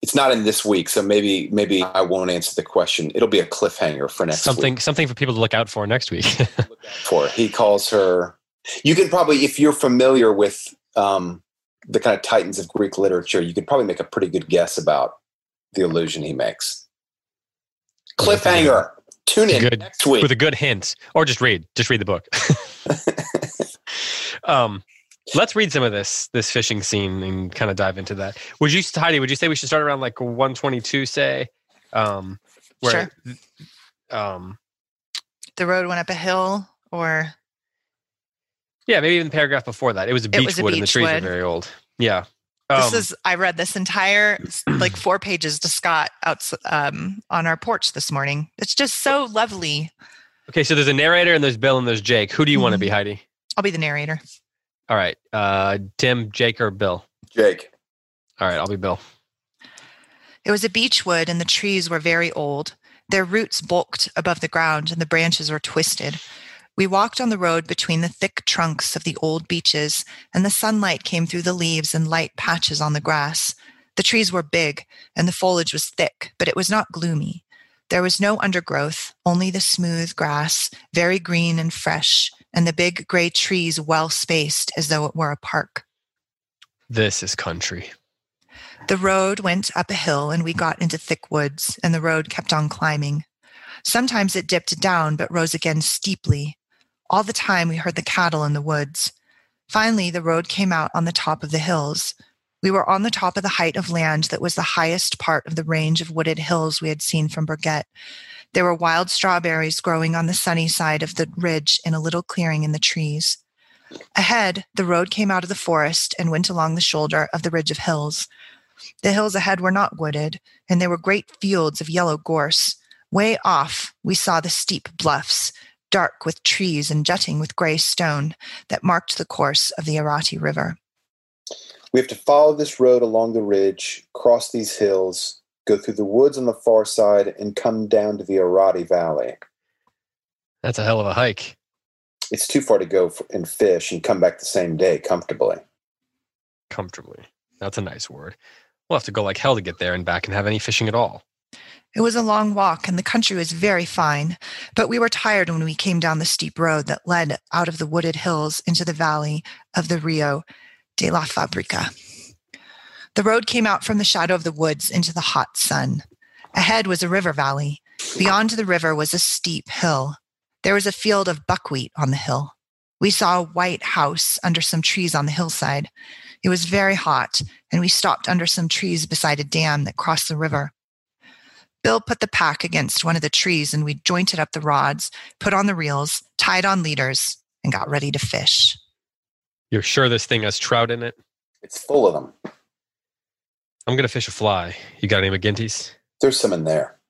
It's not in this week, so maybe maybe I won't answer the question. It'll be a cliffhanger for next something week. something for people to look out for next week. for he calls her you can probably, if you're familiar with um, the kind of titans of Greek literature, you could probably make a pretty good guess about the illusion he makes. Cliffhanger. Tune in good, next week with a good hint, or just read. Just read the book. um, let's read some of this this fishing scene and kind of dive into that. Would you, Heidi? Would you say we should start around like 122? Say, um, where, sure. Um, the road went up a hill, or yeah, maybe even the paragraph before that. It was a beechwood, and the trees are very old. Yeah. Um, this is I read this entire like four pages to Scott out um, on our porch this morning. It's just so lovely. Okay, so there's a narrator and there's Bill and there's Jake. Who do you mm-hmm. want to be, Heidi? I'll be the narrator. All right, uh, Tim, Jake, or Bill? Jake. All right, I'll be Bill. It was a beechwood, and the trees were very old. Their roots bulked above the ground, and the branches were twisted. We walked on the road between the thick trunks of the old beeches, and the sunlight came through the leaves and light patches on the grass. The trees were big, and the foliage was thick, but it was not gloomy. There was no undergrowth, only the smooth grass, very green and fresh, and the big gray trees well spaced as though it were a park. This is country. The road went up a hill, and we got into thick woods, and the road kept on climbing. Sometimes it dipped down but rose again steeply, All the time we heard the cattle in the woods. Finally, the road came out on the top of the hills. We were on the top of the height of land that was the highest part of the range of wooded hills we had seen from Burguete. There were wild strawberries growing on the sunny side of the ridge in a little clearing in the trees. Ahead, the road came out of the forest and went along the shoulder of the ridge of hills. The hills ahead were not wooded, and there were great fields of yellow gorse. Way off, we saw the steep bluffs, dark with trees and jutting with gray stone, that marked the course of the Irati River. We have to follow this road along the ridge, cross these hills, go through the woods on the far side, and come down to the Irati Valley. That's a hell of a hike. It's too far to go for, and fish and come back the same day comfortably. Comfortably. That's a nice word. We'll have to go like hell to get there and back and have any fishing at all. It was a long walk and the country was very fine, but we were tired when we came down the steep road that led out of the wooded hills into the valley of the Rio de la Fabrica. The road came out from the shadow of the woods into the hot sun. Ahead was a river valley. Beyond the river was a steep hill. There was a field of buckwheat on the hill. We saw a white house under some trees on the hillside. It was very hot, and we stopped under some trees beside a dam that crossed the river. Bill put the pack against one of the trees, and we jointed up the rods, put on the reels, tied on leaders, and got ready to fish. You're sure this thing has trout in it? It's full of them. I'm going to fish a fly. You got any McGinty's? There's some in there.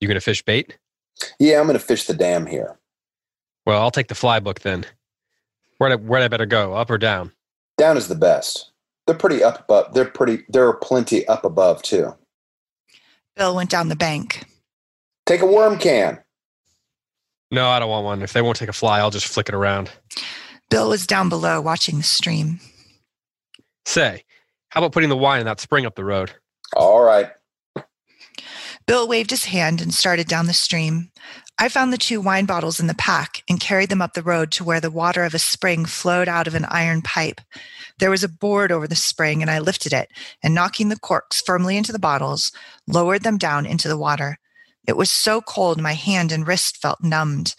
You going to fish bait? Yeah, I'm going to fish the dam here. Well, I'll take the fly book then. Where where I better go, up or down? Down is the best. They're pretty up above. They're pretty. There are plenty up above too. Bill went down the bank. Take a worm can. No, I don't want one. If they won't take a fly, I'll just flick it around. Bill was down below watching the stream. Say, how about putting the wine in that spring up the road? All right. Bill waved his hand and started down the stream. I found the two wine bottles in the pack and carried them up the road to where the water of a spring flowed out of an iron pipe. There was a board over the spring, and I lifted it and, knocking the corks firmly into the bottles, lowered them down into the water. It was so cold my hand and wrist felt numbed.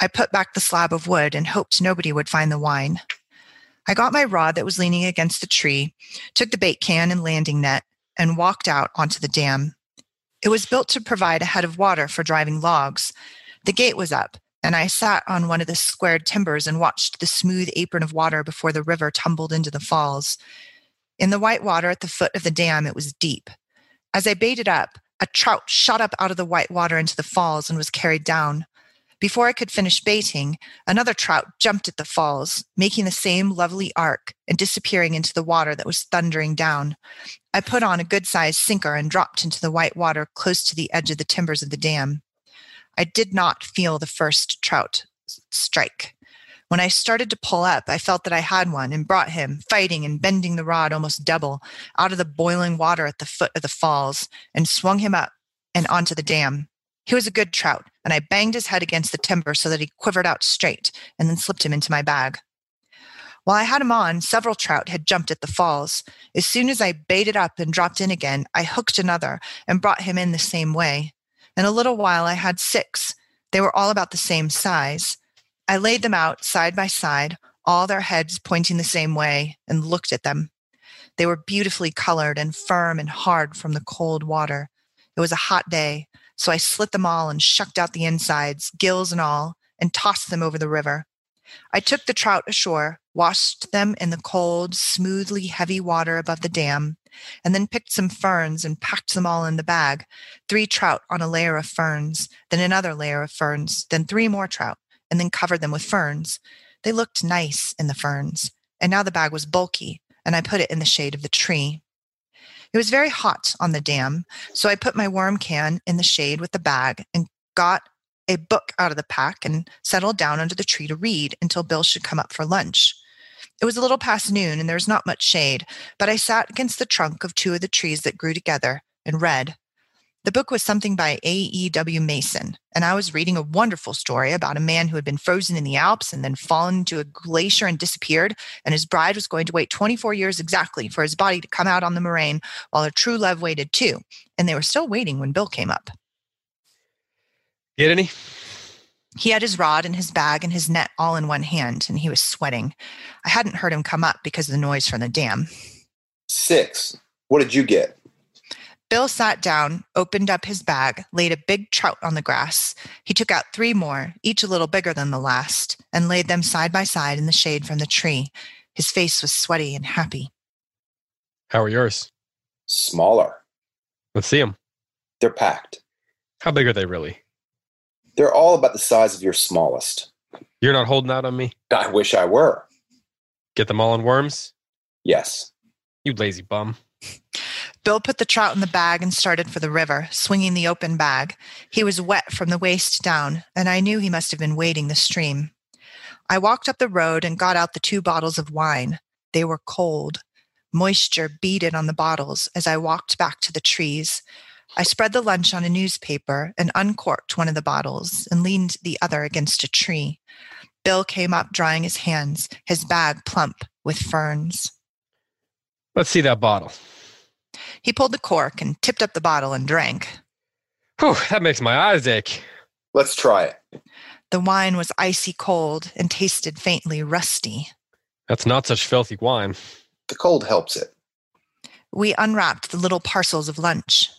I put back the slab of wood and hoped nobody would find the wine. I got my rod that was leaning against the tree, took the bait can and landing net, and walked out onto the dam. It was built to provide a head of water for driving logs. The gate was up, and I sat on one of the squared timbers and watched the smooth apron of water before the river tumbled into the falls. In the white water at the foot of the dam, it was deep. As I baited up, a trout shot up out of the white water into the falls and was carried down. Before I could finish baiting, another trout jumped at the falls, making the same lovely arc and disappearing into the water that was thundering down. I put on a good sized sinker and dropped into the white water close to the edge of the timbers of the dam. I did not feel the first trout strike. When I started to pull up, I felt that I had one and brought him, fighting and bending the rod almost double, out of the boiling water at the foot of the falls and swung him up and onto the dam. He was a good trout, and I banged his head against the timber so that he quivered out straight and then slipped him into my bag. While I had him on, several trout had jumped at the falls. As soon as I baited up and dropped in again, I hooked another and brought him in the same way. In a little while, I had six. They were all about the same size. I laid them out side by side, all their heads pointing the same way, and looked at them. They were beautifully colored and firm and hard from the cold water. It was a hot day, so I slit them all and shucked out the insides, gills and all, and tossed them over the river. I took the trout ashore, washed them in the cold, smoothly heavy water above the dam, and then picked some ferns and packed them all in the bag. Three trout on a layer of ferns, then another layer of ferns, then three more trout, and then covered them with ferns. They looked nice in the ferns, and now the bag was bulky, and I put it in the shade of the tree. It was very hot on the dam, so I put my worm can in the shade with the bag and got a book out of the pack and settled down under the tree to read until Bill should come up for lunch. It was a little past noon and there was not much shade, but I sat against the trunk of two of the trees that grew together and read. The book was something by A.E.W. Mason, and I was reading a wonderful story about a man who had been frozen in the Alps and then fallen into a glacier and disappeared, and his bride was going to wait 24 years exactly for his body to come out on the moraine, while her true love waited too, and they were still waiting when Bill came up. Get any? He had his rod and his bag and his net all in one hand, and he was sweating. I hadn't heard him come up because of the noise from the dam. Six. What did you get? Bill sat down, opened up his bag, laid a big trout on the grass. He took out three more, each a little bigger than the last, and laid them side by side in the shade from the tree. His face was sweaty and happy. How are yours? Smaller. Let's see them. They're packed. How big are they really? They're all about the size of your smallest. You're not holding out on me? I wish I were. Get them all in worms? Yes. You lazy bum. Bill put the trout in the bag and started for the river, swinging the open bag. He was wet from the waist down, and I knew he must have been wading the stream. I walked up the road and got out the two bottles of wine. They were cold. Moisture beaded on the bottles as I walked back to the trees. I spread the lunch on a newspaper and uncorked one of the bottles and leaned the other against a tree. Bill came up, drying his hands, his bag plump with ferns. Let's see that bottle. He pulled the cork and tipped up the bottle and drank. Whew, that makes my eyes ache. Let's try it. The wine was icy cold and tasted faintly rusty. That's not such filthy wine. The cold helps it. We unwrapped the little parcels of lunch.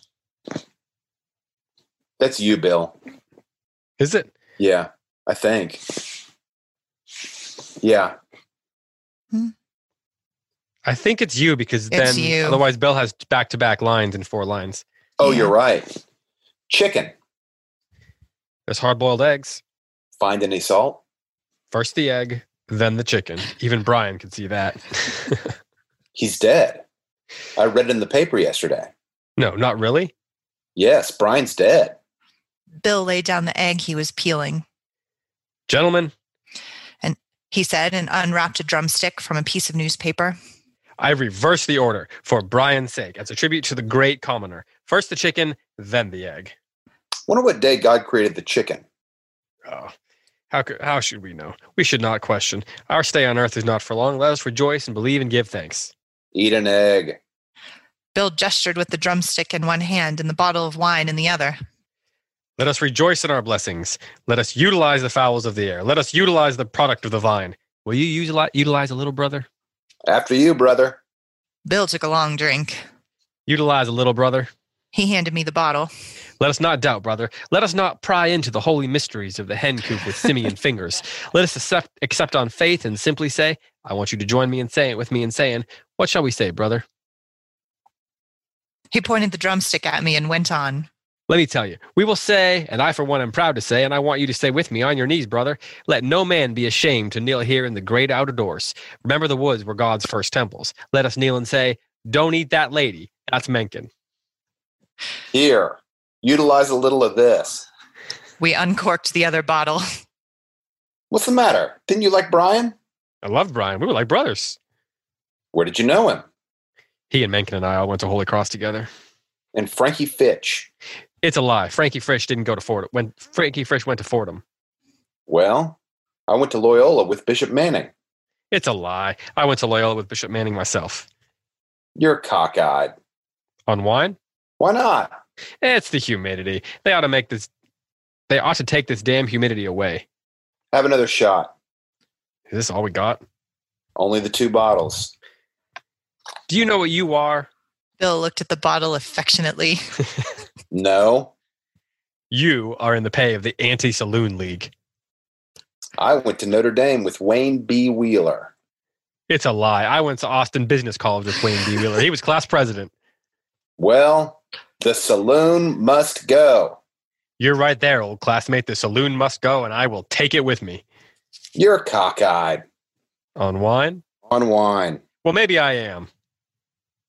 That's you, Bill. Is it? Yeah, I think. Yeah. Hmm. I think it's you because It's then you. otherwise Bill has back to back lines in four lines. Oh, Yeah. you're right. Chicken. There's hard boiled eggs. Find any salt? First the egg, then the chicken. Even Bryan could see that. He's dead. I read it in the paper yesterday. no, not really. Yes, Bryan's dead. Bill laid down the egg he was peeling. Gentlemen, And He said and unwrapped a drumstick from a piece of newspaper. I reverse the order for Bryan's sake as a tribute to the great commoner. First the chicken, then the egg. Wonder what day God created the chicken. Oh, how, could, how should we know? We should not question. Our stay on earth is not for long. Let us rejoice and believe and give thanks. Eat an egg. Bill gestured with the drumstick in one hand and the bottle of wine in the other. Let us rejoice in our blessings. Let us utilize the fowls of the air. Let us utilize the product of the vine. Will you utilize, utilize a little brother? After you, brother. Bill took a long drink. Utilize a little brother. He handed me the bottle. Let us not doubt, brother. Let us not pry into the holy mysteries of the hen coop with simian fingers. Let us accept, accept on faith and simply say, I want you to join me in saying it with me in saying, What shall we say, brother? He pointed the drumstick at me and went on. Let me tell you, we will say, and I for one am proud to say, and I want you to say with me on your knees, brother, let no man be ashamed to kneel here in the great outer doors. Remember the woods were God's first temples. Let us kneel and say, Don't eat that lady. That's Mencken. Here. Utilize a little of this. We uncorked the other bottle. What's the matter? Didn't you like Bryan? I love Bryan. We were like brothers. Where did you know him? He and Mencken and I all went to Holy Cross together. And Frankie Frisch. It's a lie. Frankie Frisch didn't go to Fordham. When Frankie Frisch went to Fordham. Well, I went to Loyola with Bishop Manning. It's a lie. I went to Loyola with Bishop Manning myself. You're cockeyed. On wine? Why not? It's the humidity. They ought to make this. They ought to take this damn humidity away. Have another shot. Is this all we got? Only the two bottles. Do you know what you are? Bill looked at the bottle affectionately. No, You are in the pay of the Anti Saloon League. I went to Notre Dame with Wayne B. Wheeler. It's a lie. I went to Austin Business College with Wayne B. Wheeler. He was class president. Well, the saloon must go. You're right there, old classmate. The saloon must go, and I will take it with me. You're cockeyed On wine? on wine. Well, maybe I am.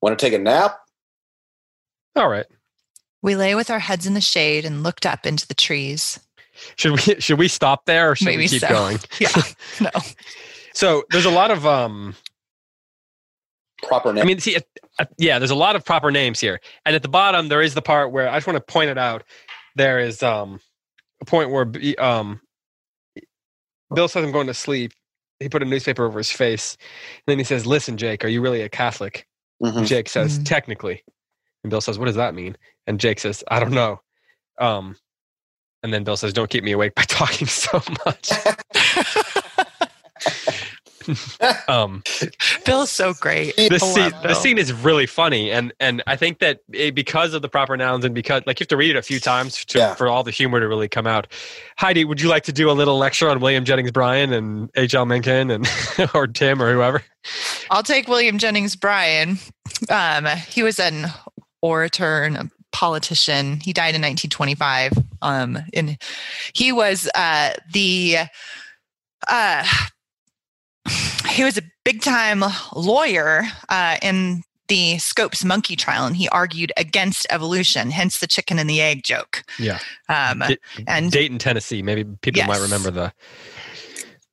Want to take a nap? All right. We lay with our heads in the shade and looked up into the trees. Should we should we stop there or should Maybe we keep so. going? Yeah, no. So there's a lot of um Proper name. I mean, see, uh, yeah, there's a lot of proper names here, and at the bottom there is the part where I just want to point it out. There is um a point where um Bill says I'm going to sleep. He put a newspaper over his face, and then he says, "Listen, Jake, are you really a Catholic?" Mhm. Jake says, Mhm. "Technically," and Bill says, "What does that mean?" And Jake says, "I don't know." Um, And then Bill says, "Don't keep me awake by talking so much." um, Bill's so great. the scene, love the scene is really funny, and and I think that it, because of the proper nouns and because like you have to read it a few times to, Yeah. for all the humor to really come out. Heidi, would you like to do a little lecture on William Jennings Bryan and H. L. Mencken and or Tim or whoever? I'll take William Jennings Bryan. Um, he was an orator and a politician. He died in 1925. Um, and he was uh, the uh, he was a big time lawyer uh, in the Scopes monkey trial, and he argued against evolution. Hence the chicken and the egg joke. Yeah. Um, Di- and Dayton, Tennessee. Maybe people might remember the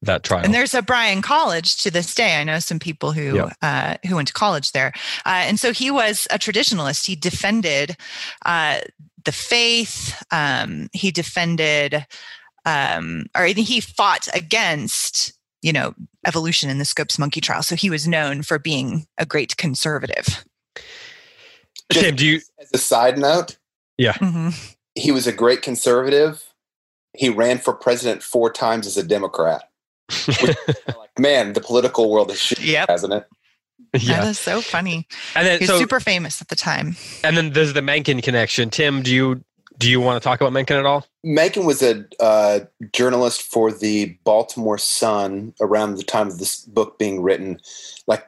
that trial. And there's a Bryan College to this day. I know some people who Yeah. uh, who went to college there, uh, and so he was a traditionalist. He defended uh, the faith. Um, he defended, um, or he fought against, you know, evolution in the Scopes monkey trial. So he was known for being a great conservative. Tim, do you? As a side note, Mhm. he was a great conservative. He ran for president four times as a Democrat. Man, the political world is shit, Yep, hasn't it? that yeah. is so funny. And then He's so super famous at the time. and then there's the Mencken connection. Tim, do you do you want to talk about Mencken at all? Mencken was a uh, journalist for the Baltimore Sun around the time of this book being written. Like,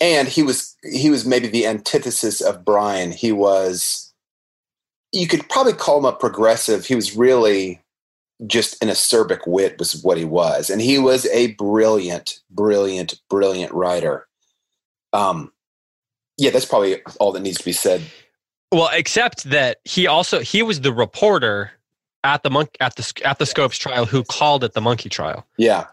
and he was he was maybe the antithesis of Bryan. He was, you could probably call him a progressive. He was really just an acerbic wit was what he was, and he was a brilliant, brilliant, brilliant writer. Um, yeah, that's probably all that needs to be said. Well, except that he also he was the reporter at the monk at the at the Scopes trial who called it the monkey trial. Yeah,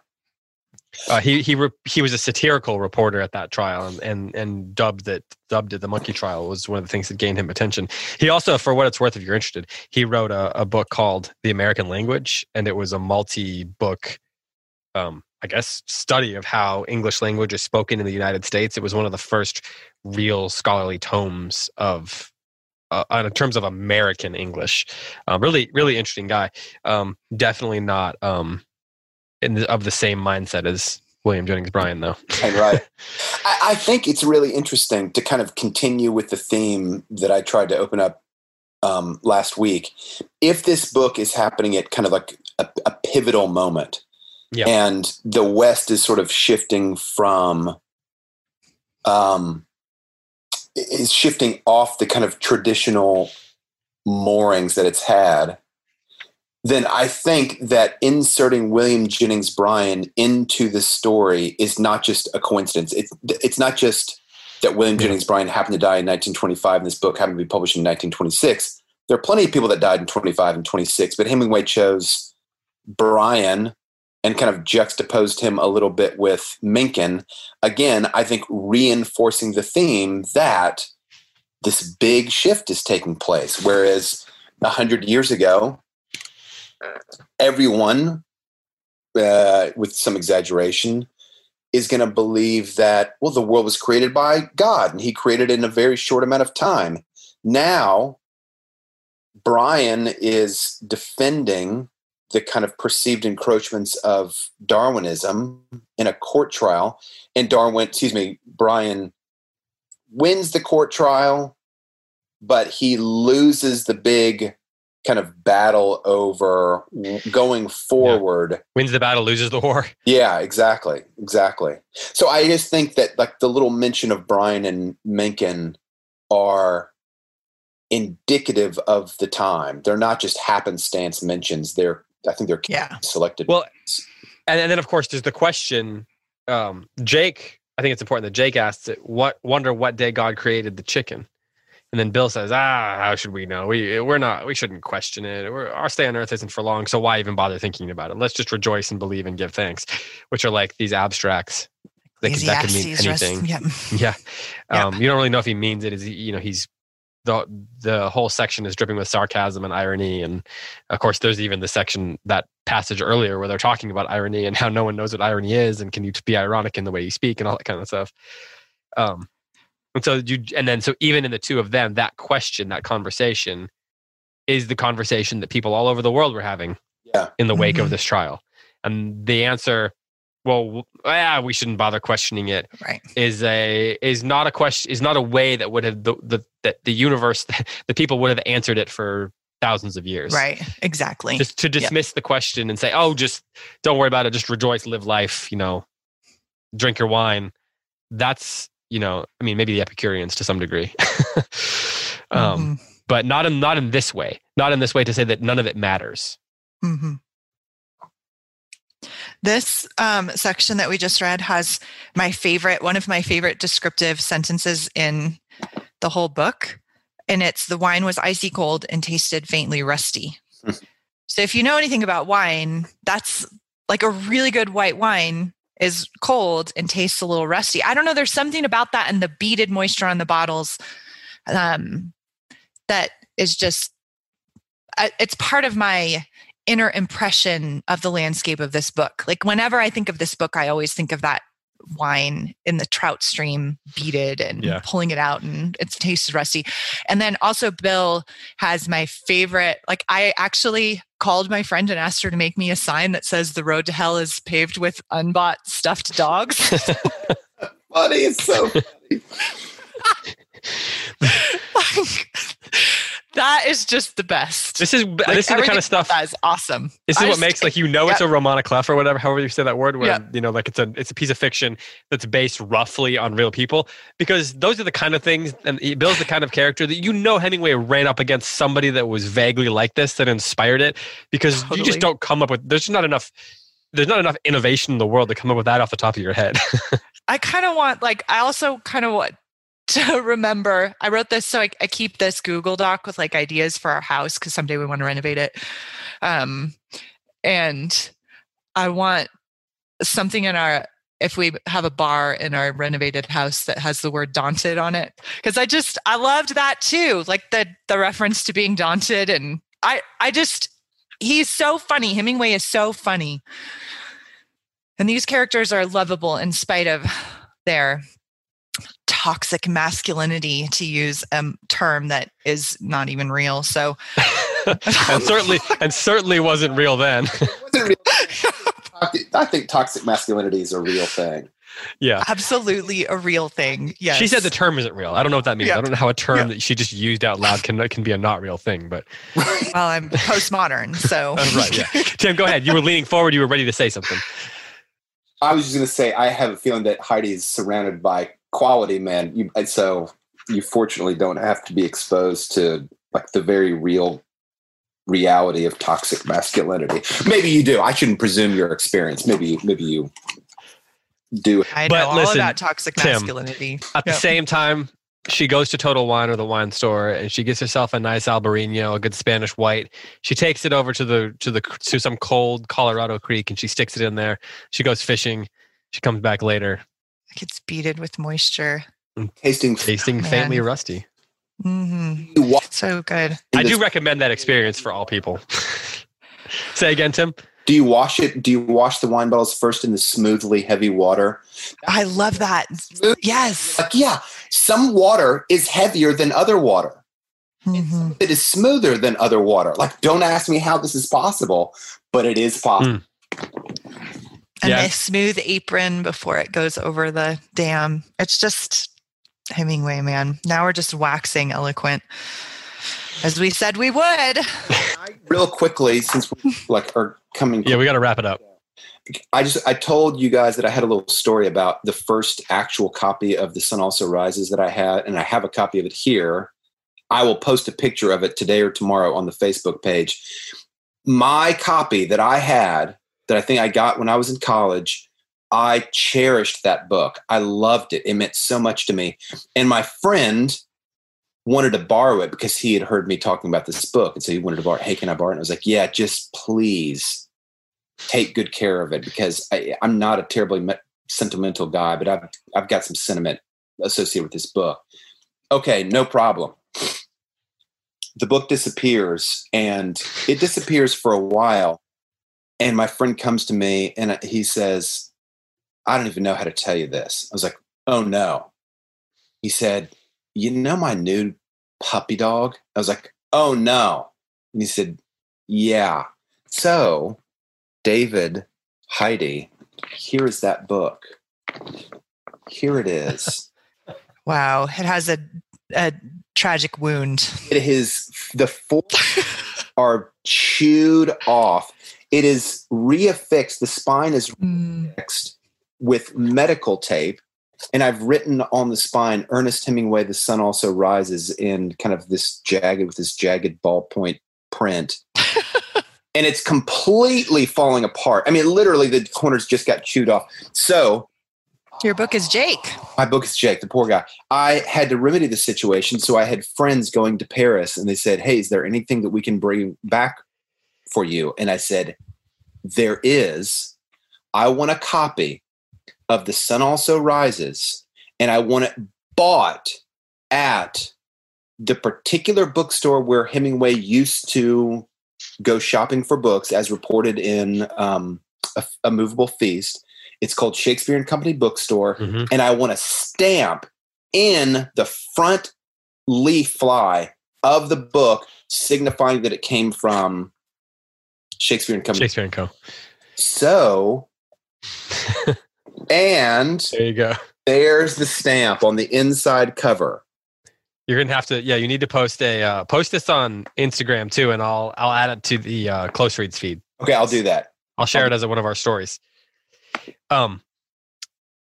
Uh, he he re, he was a satirical reporter at that trial and, and and dubbed it dubbed it the monkey trial was one of the things that gained him attention. He also, for what it's worth, if you're interested, he wrote a, a book called The American Language, and it was a multi book, um, I guess, study of how English language is spoken in the United States. It was one of the first real scholarly tomes of. Uh, in terms of American English, um, really, really interesting guy. Um, definitely not um, in the, of the same mindset as William Jennings Bryan, though. Right. I, I think it's really interesting to kind of continue with the theme that I tried to open up um, last week. If this book is happening at kind of like a, a pivotal moment, Yeah. and the West is sort of shifting from, um, is shifting off the kind of traditional moorings that it's had, then I think that inserting William Jennings Bryan into the story is not just a coincidence. It's it's not just that William. Jennings Bryan happened to die in 1925 and this book happened to be published in 1926. There are plenty of people that died in 25 and 26, but Hemingway chose Bryan and kind of juxtaposed him a little bit with Mencken. Again, I think reinforcing the theme that this big shift is taking place. Whereas a hundred years ago, everyone, uh, with some exaggeration, is going to believe that well, the world was created by God and He created it in a very short amount of time. Now, Bryan is defending the kind of perceived encroachments of Darwinism in a court trial, and Darwin, excuse me, Bryan wins the court trial, but he loses the big kind of battle over going forward. Wins the battle, loses the war. Yeah, exactly. Exactly. So I just think that like the little mention of Bryan and Mencken are indicative of the time. They're not just happenstance mentions. They're I think they're Yeah. selected. Well, And, and then, of course, there's the question. Um, Jake, I think it's important that Jake asks it. What wonder what day God created the chicken? And then Bill says, "Ah, how should we know? We we're not. We shouldn't question it. We're, our stay on Earth isn't for long, so why even bother thinking about it? Let's just rejoice and believe and give thanks." Which are like these abstracts that could, that could mean anything. yeah. Yeah. Yeah. Um, you don't really know if he means it. Is he, you know, he's the the whole section is dripping with sarcasm and irony, and of course, there's even the section that passage earlier where they're talking about irony and how no one knows what irony is, and can you be ironic in the way you speak and all that kind of stuff. Um, and so you, and then so even in the two of them, that question, that conversation, is the conversation that people all over the world were having Yeah. in the wake Mhm. of this trial. And the answer, well, yeah, we shouldn't bother questioning it, Right. is a is not a question is not a way that would have the the that the universe the people would have answered it for thousands of years. Right. Exactly. Just to dismiss the question and say, "Oh, just don't worry about it. Just rejoice, live life. You know, drink your wine." That's you know, I mean, maybe the Epicureans to some degree, um, Mhm. but not in not in this way. Not in this way to say that none of it matters. Mhm. This um, section that we just read has my favorite, one of my favorite descriptive sentences in the whole book. And it's the wine was icy cold and tasted faintly rusty. so, if you know anything about wine, that's like a really good white wine is cold and tastes a little rusty. I don't know. There's something about that and the beaded moisture on the bottles um, that is just, uh, it's part of my inner impression of the landscape of this book. Like whenever I think of this book, I always think of that wine in the trout stream beaded and Yeah. pulling it out and it tasted rusty. And then also Bill has my favorite, like I actually called my friend and asked her to make me a sign that says the road to hell is paved with unbought stuffed dogs. Funny, it's so funny. Like, that is just the best. This is Like, this is the kind of stuff. That is awesome. This is I what just- makes like you know it's a roman clef or whatever, however you say that word, where Yeah. you know like it's a it's a piece of fiction that's based roughly on real people because those are the kind of things and he- Bill's the kind of character that you know Hemingway ran up against somebody that was vaguely like this that inspired it because you just don't come up with there's just not enough there's not enough innovation in the world to come up with that off the top of your head. I kind of want, like, I also kind of want to remember. I wrote this so I, I keep this Google Doc with like ideas for our house because someday we want to renovate it. Um, and I want something in our if we have a bar in our renovated house that has the word daunted on it because i just i loved that too like the the reference to being daunted and i i just he's so funny hemingway is so funny and these characters are lovable in spite of their toxic masculinity to use a term that is not even real so and certainly and certainly wasn't real then. I think toxic masculinity is a real thing. yeah. absolutely a real thing yes She said the term isn't real. I don't know what that means. Yeah. I don't know how a term Yeah. that she just used out loud can can be a not real thing, but well i'm postmodern so right, yeah. Tim, go ahead. You were leaning forward. You were ready to say something. I was just going to say, I have a feeling that Heidi is surrounded by quality man. You, so you fortunately don't have to be exposed to like the very real reality of toxic masculinity. Maybe you do. I shouldn't presume your experience. Maybe, maybe you do. I But know all listen, about toxic Tim, masculinity. At the same time, she goes to Total Wine or the wine store and she gets herself a nice Albarino, a good Spanish white. She takes it over to the to the to some cold Colorado creek and she sticks it in there. She goes fishing. She comes back later, It gets beaded with moisture. Tasting. tasting Man. faintly rusty. hmm So good. in I do recommend that experience for all people. Say again, Tim. do you wash it? Do you wash the wine bottles first in the smoothly heavy water? I love that. Smooth- Yes. Like, yeah, some water is heavier than other water. Mhm. It is smoother than other water. Like, don't ask me how this is possible, but it is possible. And Yeah. the smooth apron before it goes over the dam. It's just Hemingway, man. Now we're just waxing eloquent. As we said we would. Real quickly, since we like are coming, Yeah, we got to wrap it up. I just I told you guys that I had a little story about the first actual copy of The Sun Also Rises that I had, and I have a copy of it here. I will post a picture of it today or tomorrow on the Facebook page. My copy that I had, that I think I got when I was in college, I cherished that book. I loved it. It meant so much to me. And my friend wanted to borrow it because he had heard me talking about this book. And so he wanted to borrow it. Hey, can I borrow it? And I was like, yeah, just please take good care of it because I, I'm not a terribly me- sentimental guy, but I've, I've got some sentiment associated with this book. Okay, no problem. The book disappears and it disappears for a while. And my friend comes to me and he says, I don't even know how to tell you this. I was like, oh no. He said, You know my new puppy dog? I was like, Oh no. And he said, Yeah. So, David, Heidi, here is that book. Here it is. Wow. It has a, a tragic wound. It is the four are chewed off. It is reaffixed. The spine is Mm. fixed with medical tape. And I've written on the spine, Ernest Hemingway, The Sun Also Rises in kind of this jagged, with this jagged ballpoint print. and it's completely falling apart. I mean, literally, the corners just got chewed off. So, Your book is Jake. my book is Jake, the poor guy. I had to remedy the situation. So, I had friends going to Paris and they said, Hey, is there anything that we can bring back for you? And I said, There is. I want a copy of The Sun Also Rises, and I want it bought at the particular bookstore where Hemingway used to go shopping for books, as reported in um, a, a Movable Feast. It's called Shakespeare and Company Bookstore, Mhm. and I want a stamp in the front leaf fly of the book, signifying that it came from Shakespeare and Company. Shakespeare and Co. So, and There you go. there's the stamp on the inside cover. You're gonna have to. Yeah, you need to post a uh, post this on Instagram too, and I'll I'll add it to the uh, close reads feed. Okay, I'll do that. I'll share it as one of our stories. Um,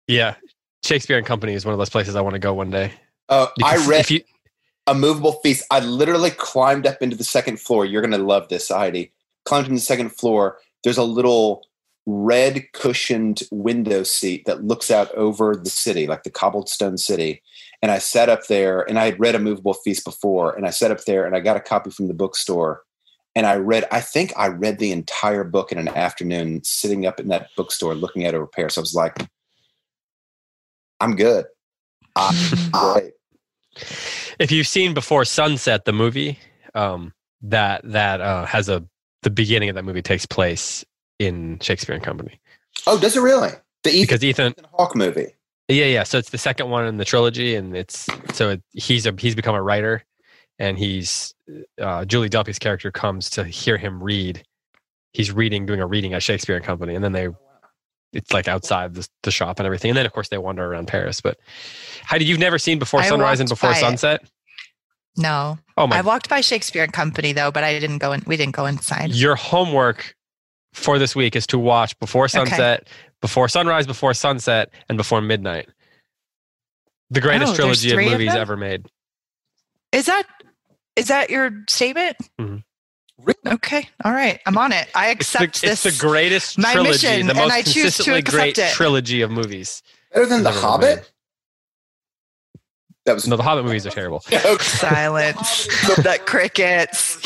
yeah, Shakespeare and Company is one of those places I want to go one day. Uh, I read If you, a movable feast. I literally climbed up into the second floor. You're going to love this, Heidi. Climbed into the second floor. There's a little red cushioned window seat that looks out over the city, like the cobblestone city. And I sat up there, and I had read a movable feast before, and I sat up there, and I got a copy from the bookstore. And I read, I think I read the entire book in an afternoon, sitting up in that bookstore looking at a repair. So I was like, I'm good. I'm great. if you've seen before Sunset, the movie, um, that that uh, has a the beginning of that movie takes place in Shakespeare and Company Oh, does it really? The Ethan, because Ethan Ethan Hawke movie. Yeah, yeah. So it's the second one in the trilogy, and it's so it, he's a he's become a writer, and he's uh, Julie Delpy's character comes to hear him read. He's reading, doing a reading at Shakespeare and Company, and then they, it's like outside the, the shop and everything, and then of course they wander around Paris. But Heidi, you've never seen Before I Sunrise and Before Sunset. it. Sunset? No. Oh my! I walked by Shakespeare and Company though, but I didn't go in. We didn't go inside. Your homework for this week is to watch Before Sunset, Before Sunrise, Before Sunset, and Before Midnight. The greatest Oh, trilogy of three of movies ever made. Is that is that your statement? Mhm. Okay. All right. I'm on it. I It's the, accept it's the greatest my trilogy, mission, the and most I choose to consistently great accept it. trilogy of movies. Better than The Never been Hobbit? That was No, the Hobbit movies are terrible. Silence. the crickets.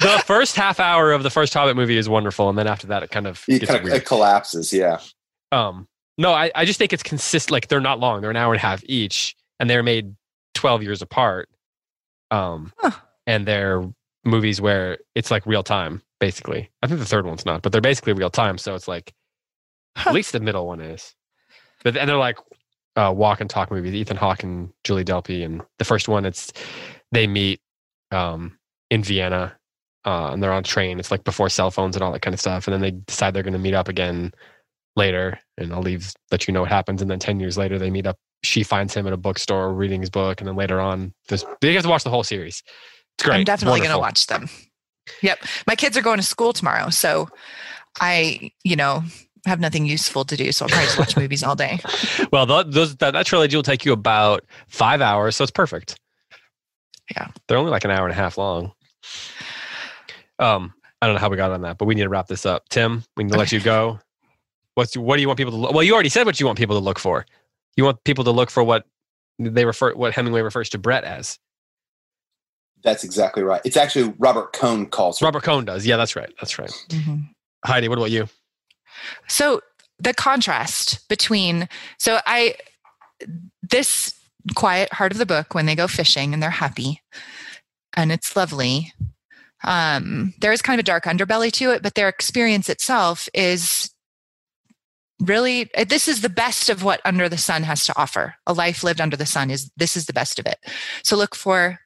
the first half hour of the first Hobbit movie is wonderful, and then after that, it kind of It gets kind of weird. it collapses. Yeah. Um, no, I, I just think it's consistent. Like they're not long; they're an hour and a half each, and they're made twelve years apart. Um, Huh. and they're movies where it's like real time, basically. I think the third one's not, but they're basically real time. So it's like Huh. at least the middle one is. But and they're like uh, walk and talk movies. Ethan Hawke and Julie Delpy, and the first one, it's they meet um, in Vienna, uh, and they're on a train. It's like before cell phones and all that kind of stuff, and then they decide they're going to meet up again later. And I'll leave let you know what happens. And then ten years later, they meet up. She finds him at a bookstore reading his book, and then later on, this you have to watch the whole series. It's great. I'm definitely going to watch them. Yep. My kids are going to school tomorrow, so I, you know, have nothing useful to do, so I'll probably just watch movies all day. Well, th- those that, that trilogy will take you about five hours, so it's perfect. Yeah. they're only like an hour and a half long. Um, I don't know how we got on that, but we need to wrap this up. Tim, we need to let Okay. you go. What's what do you want people to look? Well, you already said what you want people to look for. You want people to look for what they refer what Hemingway refers to Brett as. That's exactly right. It's actually Robert Cohn calls her. Robert Cohn does. Yeah, that's right. That's right. Mhm. Heidi, what about you? So the contrast between so I this quiet heart of the book when they go fishing and they're happy and it's lovely. Um, there is kind of a dark underbelly to it, but their experience itself is really this is the best of what under the sun has to offer. A life lived under the sun is this is the best of it. So look for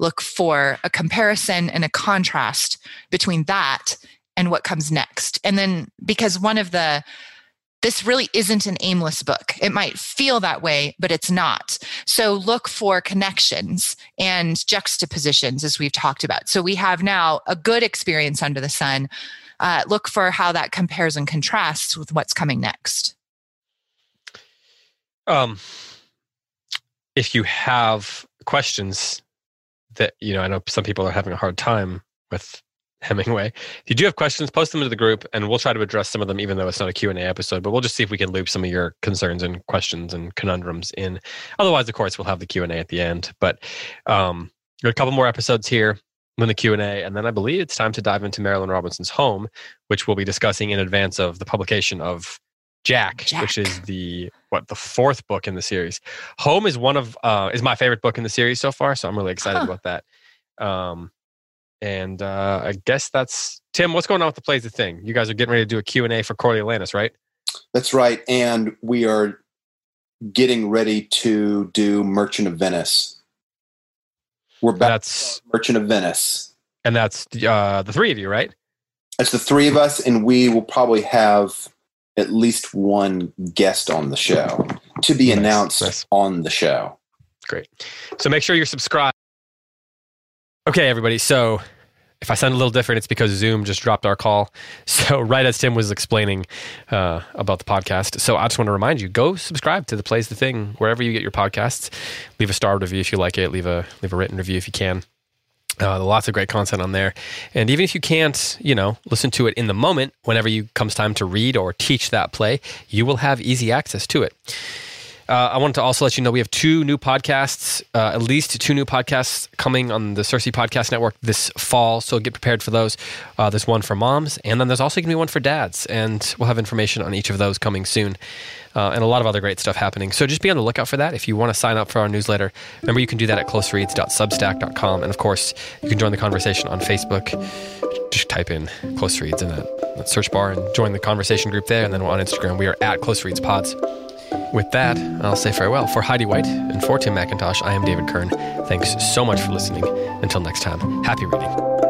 look for a comparison and a contrast between that and what comes next. And then because one of the this really isn't an aimless book. It might feel that way, but it's not. So look for connections and juxtapositions, as we've talked about. So we have now a good experience under the sun. Uh, look for how that compares and contrasts with what's coming next. Um, if you have questions that you know, I know some people are having a hard time with Hemingway. If you do have questions, post them into the group, and we'll try to address some of them, even though it's not a Q and A episode. But we'll just see if we can loop some of your concerns and questions and conundrums in. Otherwise, of course, we'll have the Q and A at the end. But um, a couple more episodes here in the Q and A, and then I believe it's time to dive into Marilynne Robinson's Home, which we'll be discussing in advance of the publication of Jack, Jack, which is the what the fourth book in the series. Home is one of uh, is my favorite book in the series so far, so I'm really excited huh. about that. Um, and uh, I guess that's Tim. What's going on with the plays the thing? You guys are getting ready to do a Q and A for Coriolanus, right? That's right, and we are getting ready to do Merchant of Venice. We're back. That's Merchant of Venice, and that's uh, the three of you, right? It's the three of us, and we will probably have at least one guest on the show to be nice, announced nice. on the show. Great. So make sure you're subscribed. Okay, everybody. So if I sound a little different, it's because Zoom just dropped our call. So right as Tim was explaining uh, about the podcast, so I just want to remind you: go subscribe to the Plays the Thing wherever you get your podcasts. Leave a star review if you like it. Leave a leave a written review if you can. Uh, lots of great content on there. And even if you can't, you know, listen to it in the moment, whenever you comes time to read or teach that play, you will have easy access to it. Uh, I wanted to also let you know we have two new podcasts, uh, at least two new podcasts coming on the CiRCE Podcast Network this fall. So get prepared for those. Uh, there's one for moms, and then there's also going to be one for dads. And we'll have information on each of those coming soon. Uh, and a lot of other great stuff happening. So just be on the lookout for that. If you want to sign up for our newsletter, remember you can do that at closereads.substack.com. And of course, you can join the conversation on Facebook. Just type in Close Reads in that, that search bar and join the conversation group there. And then on Instagram, we are at Close Reads Pods. With that, I'll say farewell. For Heidi White and for Tim McIntosh, I am David Kern. Thanks so much for listening. Until next time, happy reading.